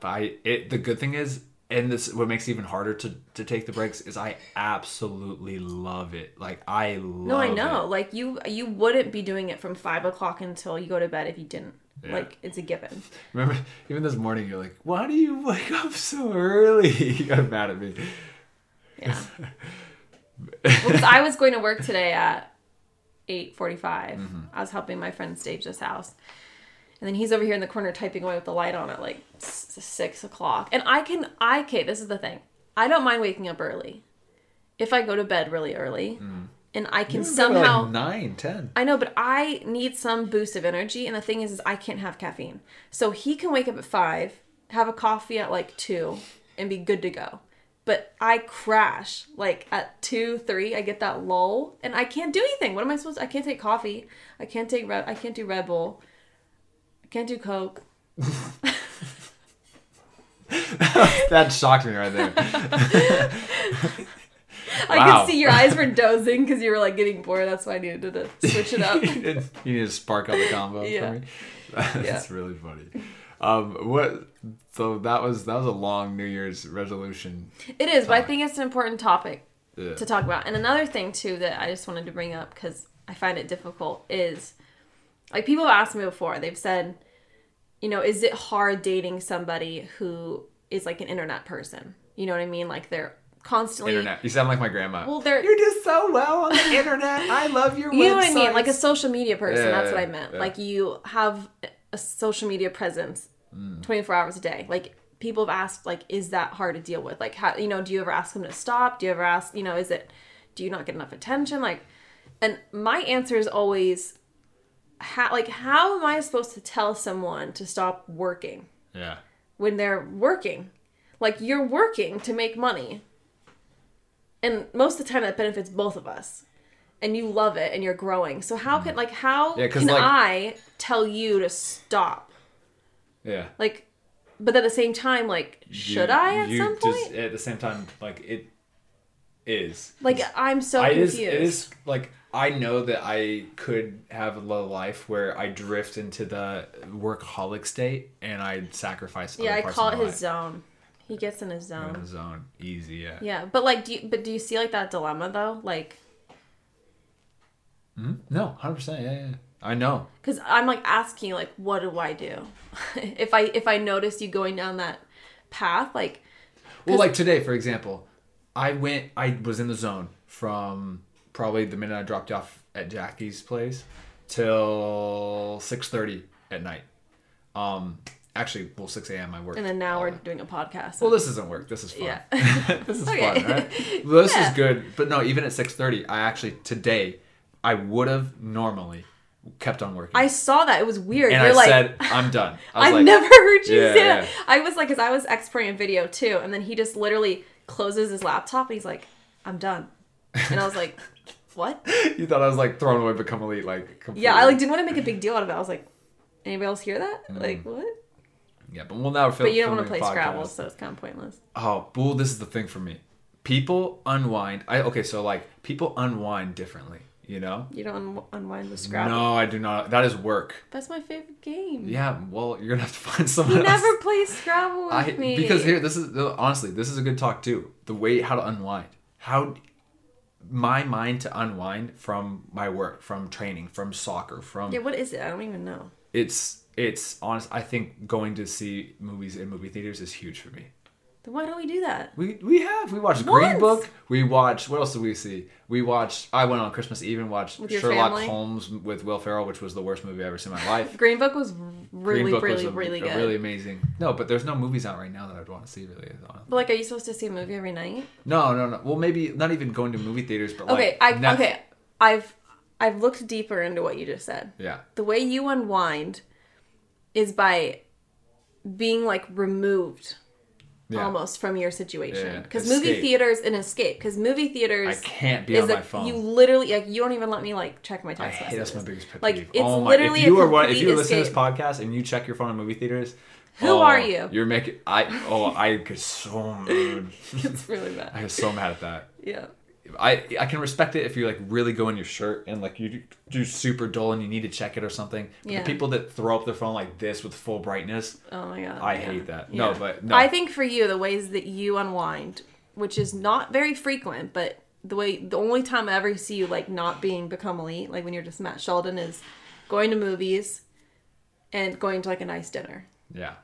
but I it the good thing is and this what makes it even harder to to take the breaks is I absolutely love it. Like I love No, I know. it. Like you you wouldn't be doing it from five o'clock until you go to bed if you didn't. Yeah. Like it's a given. Remember even this morning you're like, Why do you wake up so early? you got mad at me. Yeah. well, 'cause I was going to work today at eight forty-five. Mm-hmm. I was helping my friend stage this house, and then he's over here in the corner typing away with the light on at like s- six o'clock. And I can, I okay. This is the thing. I don't mind waking up early, if I go to bed really early, and I can Mm. Somehow. like nine, ten. I know, but I need some boost of energy, and the thing is, is I can't have caffeine. So he can wake up at five, have a coffee at like two, and be good to go. But I crash like at two, three. I get that lull, and I can't do anything. What am I supposed? to I can't take coffee. I can't take Red. I can't do Red Bull. Can't do Coke. that shocked me right there. I Wow. could see your eyes were dozing because you were like getting bored. That's why I needed to switch it up. you need to spark up the combo Yeah. for me. That's really funny. Um, what? So that was that was a long New Year's resolution. It is, but I think it's an important topic Yeah. to talk about. And another thing too that I just wanted to bring up because I find it difficult is like people have asked me before. They've said, you know, is it hard dating somebody who is like an internet person? You know what I mean? Like they're constantly Internet. You sound like my grandma. Well, they're you do so well on the internet. I love your you know what I mean? Like a social media person. Yeah, that's what I meant. yeah. Like you have a social media presence Mm. 24 hours a day. Like people have asked, like, is that hard to deal with? Like, how, you know, do you ever ask them to stop? Do you ever ask, you know, is it, do you not get enough attention? Like, and my answer is always, how, like, how am I supposed to tell someone to stop working yeah. when they're working? Like, you're working to make money. And most of the time that benefits both of us. And you love it and you're growing. So how can like how Mm. Yeah, can like- I tell you to stop? Yeah. Like but at the same time, like, should I at you some just- point? at the same time, like it is. like I'm so I, confused. is. It is like I know that I could have a low life where I drift into the workaholic state and I sacrifice. yeah, I call it his life. zone. He gets in his zone. In the zone, easy. Yeah. Yeah, but like, do you, but do you see like that dilemma though? Like, Mhm. No, hundred percent. Yeah, yeah. I know. because I'm like asking you, like, what do I do if I if I notice you going down that path? Like, Well, like today, for example, I went. I was in the zone from probably the minute I dropped you off at Jackie's place till six thirty at night. Um, actually, well, six a.m. I work. and then now we're doing a podcast. Well, this isn't work. This is fun. Yeah. this is Okay. fun, right? Well, this Yeah. is good. But no, even at six thirty, I actually today, I would have normally kept on working. I saw that it was weird. and You're I like, said, I'm done. I was I've like, never heard you Yeah, say that. yeah. I was like, because I was exporting a video too, and then he just literally closes his laptop and he's like, "I'm done," and I was like, "What?" you thought I was like throwing away become elite, like completely. Yeah, I like didn't want to make a big deal out of it. I was like, "Anybody else hear that?" Mm. Like what? Yeah, but we'll now feel. But you don't want to play Scrabble, so it's kind of pointless. Oh, well, this is the thing for me. People unwind. I okay, so like people unwind differently. You know. You don't un- unwind with Scrabble. No, I do not. That is work. That's my favorite game. Yeah. Well, you're gonna have to find someone You else. never play Scrabble with I, me. because here, this is honestly, this is a good talk too. The way how to unwind, how my mind to unwind from my work, from training, from soccer, from Yeah, what is it? I don't even know. it's it's honest. I think going to see movies in movie theaters is huge for me. Then why don't we do that? We we have we watched Green Book. We watched what else did we see? We watched. I went on Christmas Eve and watched Sherlock family? Holmes with Will Ferrell, which was the worst movie I've ever seen in my life. Green Book was really, Green Book really, was a, really a good. really amazing. No, but there's no movies out right now that I'd want to see. Really, honestly. But like, are you supposed to see a movie every night? No, no, no. Well, maybe not even going to movie theaters, but like Okay, I Netf- okay. I've I've looked deeper into what you just said. Yeah, The way you unwind is by being like removed yeah. almost from your Yeah, situation. yeah. Because movie Escape. theaters an escape. Because movie theaters I can't be is on a, my phone. you literally like you don't even let me like check my I text hate that's my biggest pet Like, peeve. it's oh my! literally If you are one, if you listen to this podcast and you check your phone in movie theaters, Who oh, are you? You're making I oh I get so mad. it's really bad. I get so mad at that. Yeah. I I can respect it if you like really go in your shirt and like you do, super dull and you need to check it or something. But Yeah. the people that throw up their phone like this with full brightness, Oh my god. I yeah. hate that. No, but no. I think for you, the ways that you unwind, which is not very frequent, but the way the only time I ever see you like not being become elite, like when you're just Matt Sheldon, is going to movies and going to like a nice dinner. yeah.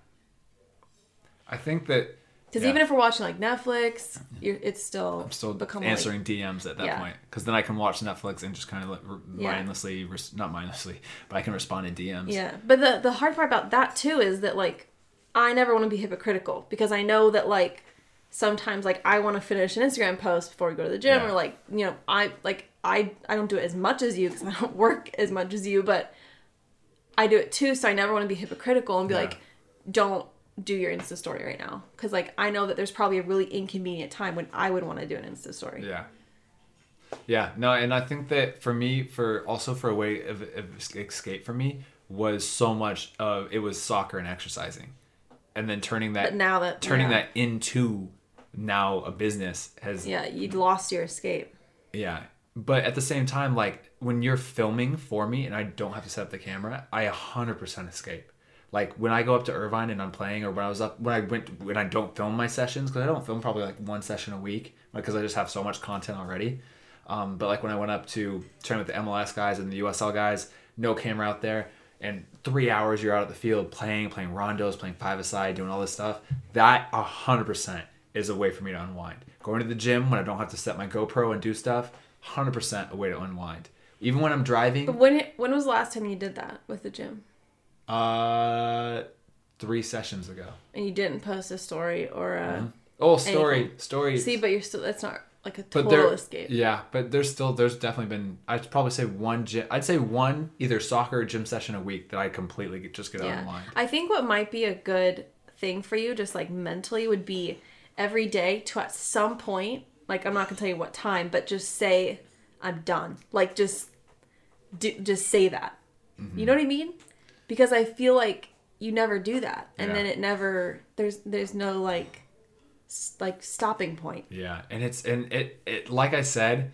I think that Because Yeah. even if we're watching like Netflix, you're, it's still I'm still answering DMs at that Yeah. point because then I can watch Netflix and just kind of like, Yeah. mindlessly, res- not mindlessly, but I can respond in DMs. Yeah, but the the hard part about that too is that like I never want to be hypocritical because I know that like sometimes like I want to finish an Instagram post before we go to the gym or like you know I like I I don't do it as much as you because I don't work as much as you, but I do it too. So I never want to be hypocritical and be like, don't do your Insta story right now because like I know that there's probably a really inconvenient time when I would want to do an Insta story. Yeah. Yeah, no, and I think that for me, for also for a way of, of escape for me was so much of it was soccer and exercising, and then turning that But now that turning yeah. that into now a business has yeah, you'd lost your escape. Yeah. But at the same time, like when you're filming for me and I don't have to set up the camera, I 100% escape. Like when I go up to Irvine and I'm playing, or when I was up, when I went, when I don't film my sessions, because I don't film probably like one session a week, because I just have so much content already. Um, but like when I went up to train with the MLS guys and the USL guys, no camera out there, and three hours you're out at the field playing, playing rondos, playing five aside, doing all this stuff. That hundred percent is a way for me to unwind. Going to the gym when I don't have to set my GoPro and do stuff, hundred percent a way to unwind. Even when I'm driving, But when when was the last time you did that with the gym? Uh, three sessions ago. And you didn't post a story or a Oh, story, Anything. story. see, but you're still that's not like a total there, escape. yeah, but there's still there's definitely been I'd probably say one gym. I'd say one either soccer or gym session a week that I completely get- just get Yeah. unwind. I think what might be a good thing for you, just like mentally, would be every day to at some point, like I'm not gonna tell you what time, but just say I'm done. Like just do, just say that. Mm-hmm. You know what I mean? Because I feel like you never do that, and Yeah. then it never there's there's no like like stopping point. Yeah, and it's and it it like I said,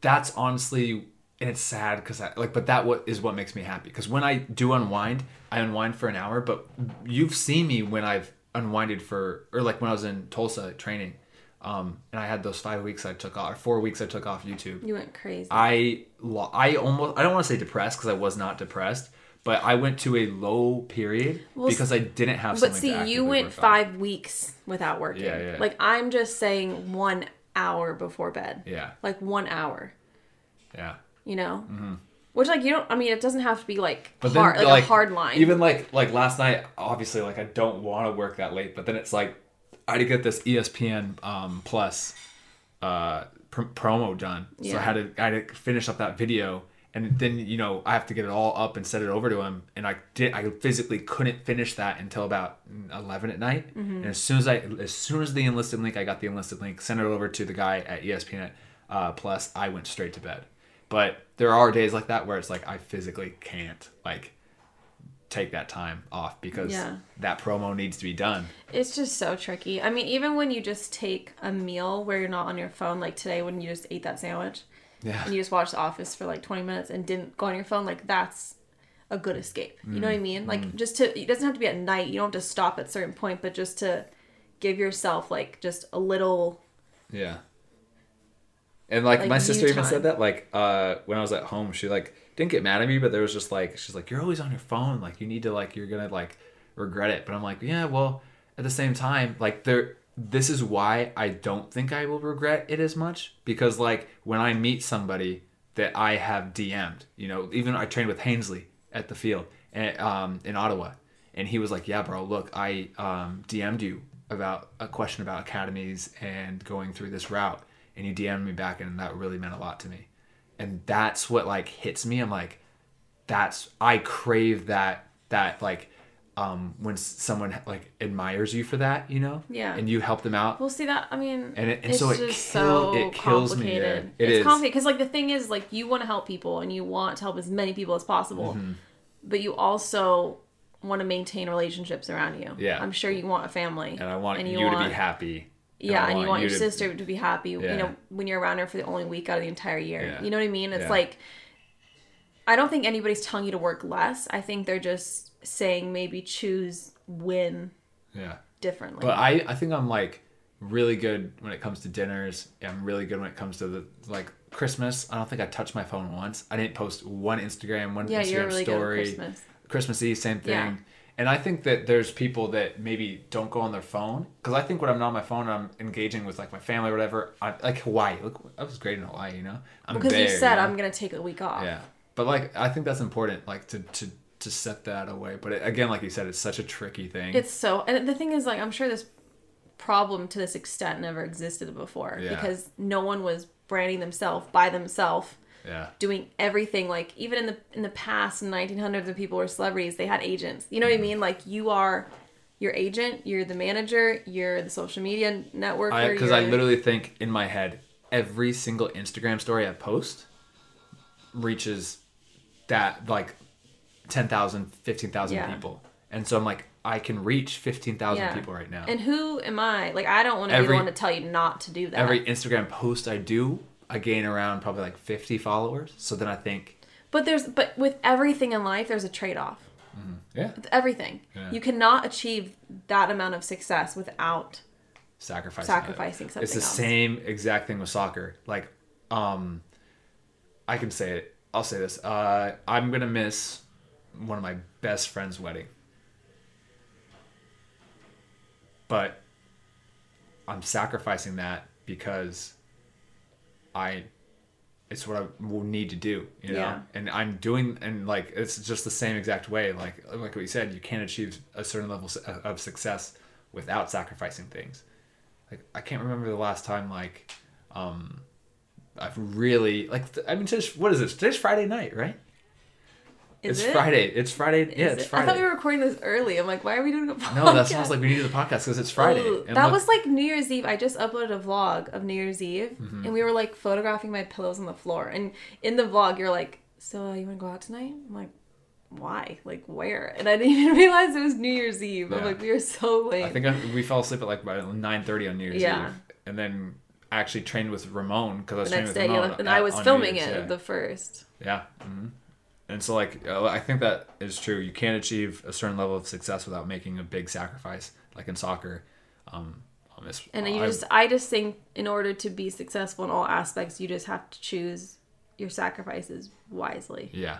that's honestly and it's sad because I like, but that what is what makes me happy because when I do unwind, I unwind for an hour. But you've seen me when I've unwinded for or like when I was in Tulsa training, um, and I had those five weeks I took off or four weeks I took off YouTube. You went crazy. I lo- I almost I don't want to say depressed because I was not depressed, but I went to a low period Well, because I didn't have. But see, you went five weeks without working. Yeah, yeah. Like I'm just saying one hour before bed. Yeah, Like one hour. yeah. You know? Mm-hmm. Which like you don't I mean it doesn't have to be like But hard then, like, a hard line. Even like like last night, obviously, like I don't want to work that late, but then it's like I had to get this ESPN um, Plus uh, pr- promo done, so I had to I had to finish up that video, and then you know I have to get it all up and send it over to him, and I did I physically couldn't finish that until about eleven at night, Mm-hmm. and as soon as I as soon as the unlisted link, I got the unlisted link, sent it over to the guy at ESPN uh, Plus, I went straight to bed. But there are days like that where it's like I physically can't like take that time off because Yeah. that promo needs to be done. it's just so tricky. I mean, even when you just take a meal where you're not on your phone, like today when you just ate that sandwich Yeah. and you just watched The Office for like 20 minutes and didn't go on your phone, like that's a good escape. You know what I Mm, mean? Like just to it doesn't have to be at night. You don't have to stop at a certain point, but just to give yourself like just a little Yeah. And like, Like, my you sister even time. said that like uh when I was at home she like didn't get mad at me but there was just like she's like you're always on your phone like you need to like you're going to like regret it but I'm like yeah well at the same time like there this is why I don't think I will regret it as much because like when I meet somebody that I have DM'd you know even I trained with Hainsley at the field and um in Ottawa and he was like yeah bro look I um DM'd you about a question about academies and going through this route and he DM'd me back and that really meant a lot to me. And that's what like hits me. I'm like, that's I crave that that like um when someone like admires you for that, you know? Yeah. And you help them out. We'll see that. I mean, And it- and it's so it just kill- so it kills me, complicated. It it's is. complicated because, like, the thing is, like, you want to help people and you want to help as many people as possible, Mm-hmm. but you also want to maintain relationships around you. Yeah. I'm sure you want a family, and I want and you, you to be happy. yeah, I and you want your to- sister to be happy. Yeah. You know, when you're around her for the only week out of the entire year. Yeah. You know what I mean? It's Yeah. like, I don't think anybody's telling you to work less. I think they're just saying maybe choose win Yeah. differently. But I, I think I'm like really good when it comes to dinners. I'm really good when it comes to the like Christmas. I don't think I touched my phone once. I didn't post one Instagram, one yeah, Instagram you're really story. Christmas. Christmas Eve, same thing. Yeah. And I think that there's people that maybe don't go on their phone because I think when I'm not on my phone, I'm engaging with like my family or whatever. I, like Hawaii, look, I was great in Hawaii, you know. I'm Because there, you said know? I'm gonna take a week off. Yeah, but like I think that's important, like to to to set that away. But it, again, like you said, it's such a tricky thing. It's so, and the thing is, like, I'm sure this problem to this extent never existed before Yeah. because no one was branding themselves by themselves, yeah, doing everything. Like, even in the in the past, in 1900s, when people were celebrities, they had agents. You know what I mm-hmm. mean? Like, you are your agent, you're the manager, you're the social media networker. because I, you're- literally think in my head every single Instagram story I post reaches that like 10,000, 15,000 Yeah. people, and so I'm like I can reach fifteen thousand Yeah. people right now. And who am I? Like, I don't want to be the one to tell you not to do that. every Instagram post I do, I gain around probably like 50 followers. So then I think, but there's, but with everything in life, there's a trade off. yeah, With everything, Yeah. you cannot achieve that amount of success without sacrificing. sacrificing it. something It's the else. same exact thing with soccer. Like, um, I can say it. I'll say this. Uh, I'm gonna miss one of my best friend's wedding. But I'm sacrificing that because I it's what I will need to do, you know. Yeah. And I'm doing and like it's just the same exact way like like we said, you can't achieve a certain level of success without sacrificing things. Like I can't remember the last time like um I've really like I mean today's what is this? Today's Friday night, right? Is it's it? Friday. It's Friday. yeah, Is it's it? Friday. I thought we were recording this early. I'm like, why are we doing a podcast? No, that sounds like we needed the podcast because it's Friday. Ooh, that look- was like New Year's Eve. I just uploaded a vlog of New Year's Eve, Mm-hmm. and we were like photographing my pillows on the floor. And in the vlog, you're like, "So uh, you want to go out tonight?" I'm like, "Why? Like where?" And I didn't even realize it was New Year's Eve. I'm like, "We are so late." I think I, we fell asleep at like by nine thirty on New Year's Yeah. Eve, and then I actually trained with Ramon because I was the training with Ramon. yeah, and at- I was filming Year's, it yeah. the first. Yeah. hmm And so, like, uh, I think that is true. You can't achieve a certain level of success without making a big sacrifice, like in soccer. Um, And you I- just, I just think, in order to be successful in all aspects, you just have to choose your sacrifices wisely. yeah,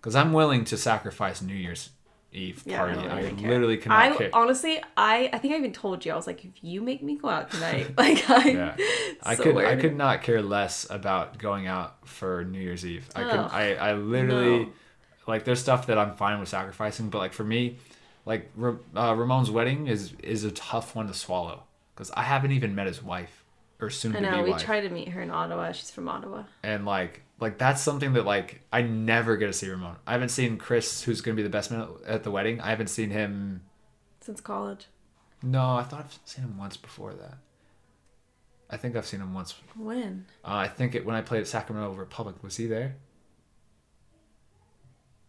because I'm willing to sacrifice New Year's Eve Yeah, I party. don't I, really care. literally cannot I care. honestly, I, I think I even told you, I was like, if you make me go out tonight, like I, yeah, I so could I could not care less about going out for New Year's Eve. I could I I literally no. like there's stuff that I'm fine with sacrificing, but like for me, like uh, Ramon's wedding is is a tough one to swallow because I haven't even met his wife or soon I to know be we wife, tried to meet her in Ottawa. She's from Ottawa. and like like that's something that like I never get to see Ramon. I haven't seen Chris, who's gonna be the best man at- the wedding. I haven't seen him. Since college. No, I thought I've seen him once before that. I think I've seen him once When? Uh, I think it when I played at Sacramento Republic. Was he there?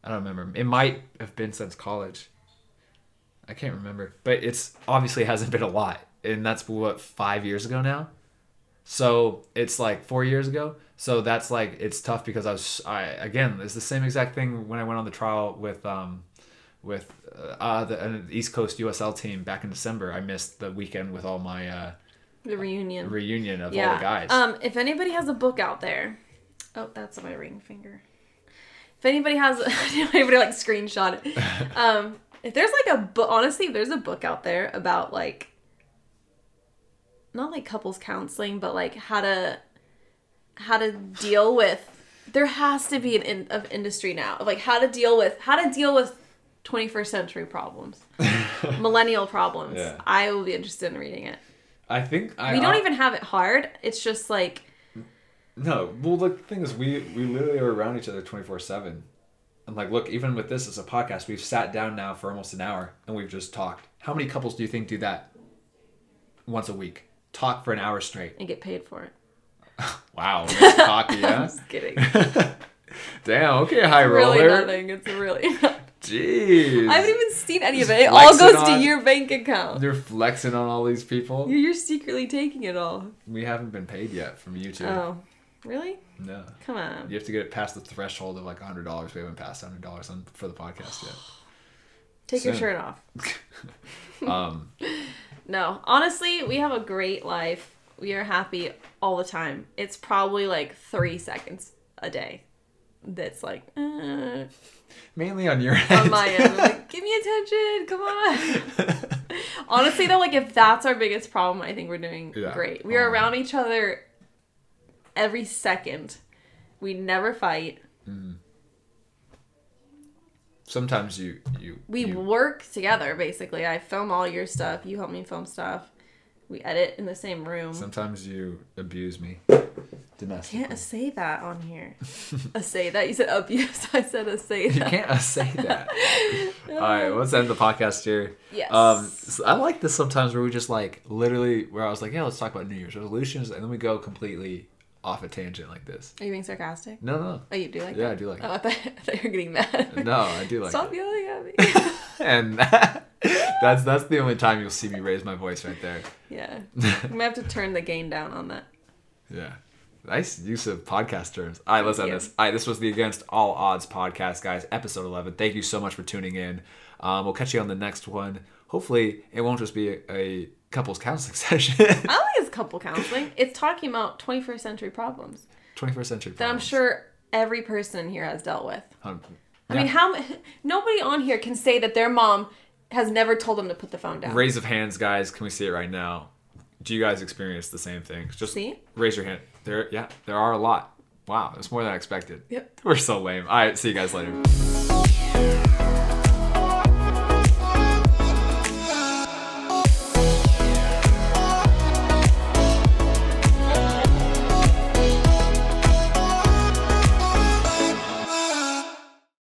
I don't remember. It might have been since college. I can't remember, but it's obviously hasn't been a lot, and that's what five years ago now. So it's like four years ago. So that's like it's tough because I was I again it's the same exact thing when I went on the trial with um with uh, uh the uh, East Coast USL team back in December. I missed the weekend with all my uh, The reunion. reunion of yeah. all the guys. Um, if anybody has a book out there, oh, that's on my ring finger. If anybody has, anybody like screenshot it. Um, if there's like a book, honestly, if there's a book out there about like, not like couples counseling, but like how to, how to deal with. There has to be an in, of industry now of like how to deal with how to deal with 21st century problems, millennial problems. Yeah. I will be interested in reading it. I think I, We don't I- even have it hard. It's just like No, well, the thing is, we we literally are around each other twenty four seven, and like, look, even with this as a podcast, we've sat down now for almost an hour and we've just talked. How many couples do you think do that once a week? Talk for an hour straight. and get paid for it. Wow, that's cocky, I'm yeah. just kidding. Damn. Okay, high really roller. nothing. It's really. Jeez. I haven't even seen any of it. It all goes to your bank account. You're flexing on all these people. You're, secretly taking it all. We haven't been paid yet from YouTube. Oh, really? No. Come on. You have to get it past the threshold of like hundred dollars. We haven't passed hundred dollars on for the podcast yet. Take your shirt off. Um, No, honestly, we have a great life. We are happy all the time. It's probably like three seconds a day. That's like uh, mainly on your end. on my end. Like, give me attention. Come on. Honestly, though, like if that's our biggest problem, I think we're doing Yeah. great. We are Um, around each other every second. We never fight. Sometimes you you We you, work together basically. I film all your stuff. You help me film stuff. We edit in the same room. sometimes you abuse me. Domestically. can't say that on here. say that you said abuse. I said a say that. You can't say that. All right, let's end the podcast here. Yes. Um, so I like this sometimes where we just like literally where I was like, yeah, let's talk about New Year's resolutions, and then we go completely off a tangent like this. Are you being sarcastic? No, no, Oh, you do like that? Yeah, that? I do like that. Oh, I thought, I thought you were getting mad. no, I do like. Stop yelling at me. And that's that's the only time you'll see me raise my voice right there. yeah. I'm gonna have to turn the gain down on that. Yeah. Nice use of podcast terms. All right, let's end this. All right, this was the Against All Odds podcast, guys, episode 11. Thank you so much for tuning in. Um, we'll catch you on the next one. Hopefully, it won't just be a, a couples counseling session. I don't think it's couple counseling. It's talking about 21st century problems 21st century problems. that I'm sure every person in here has dealt with. Um, I mean, how nobody on here can say that their mom has never told them to put the phone down. Raise of hands, guys. Can we see it right now? Do you guys experience the same thing? Just See? raise your hand. There, yeah, there are a lot. Wow, it's more than I expected. Yep. We're so lame. All right, see you guys later.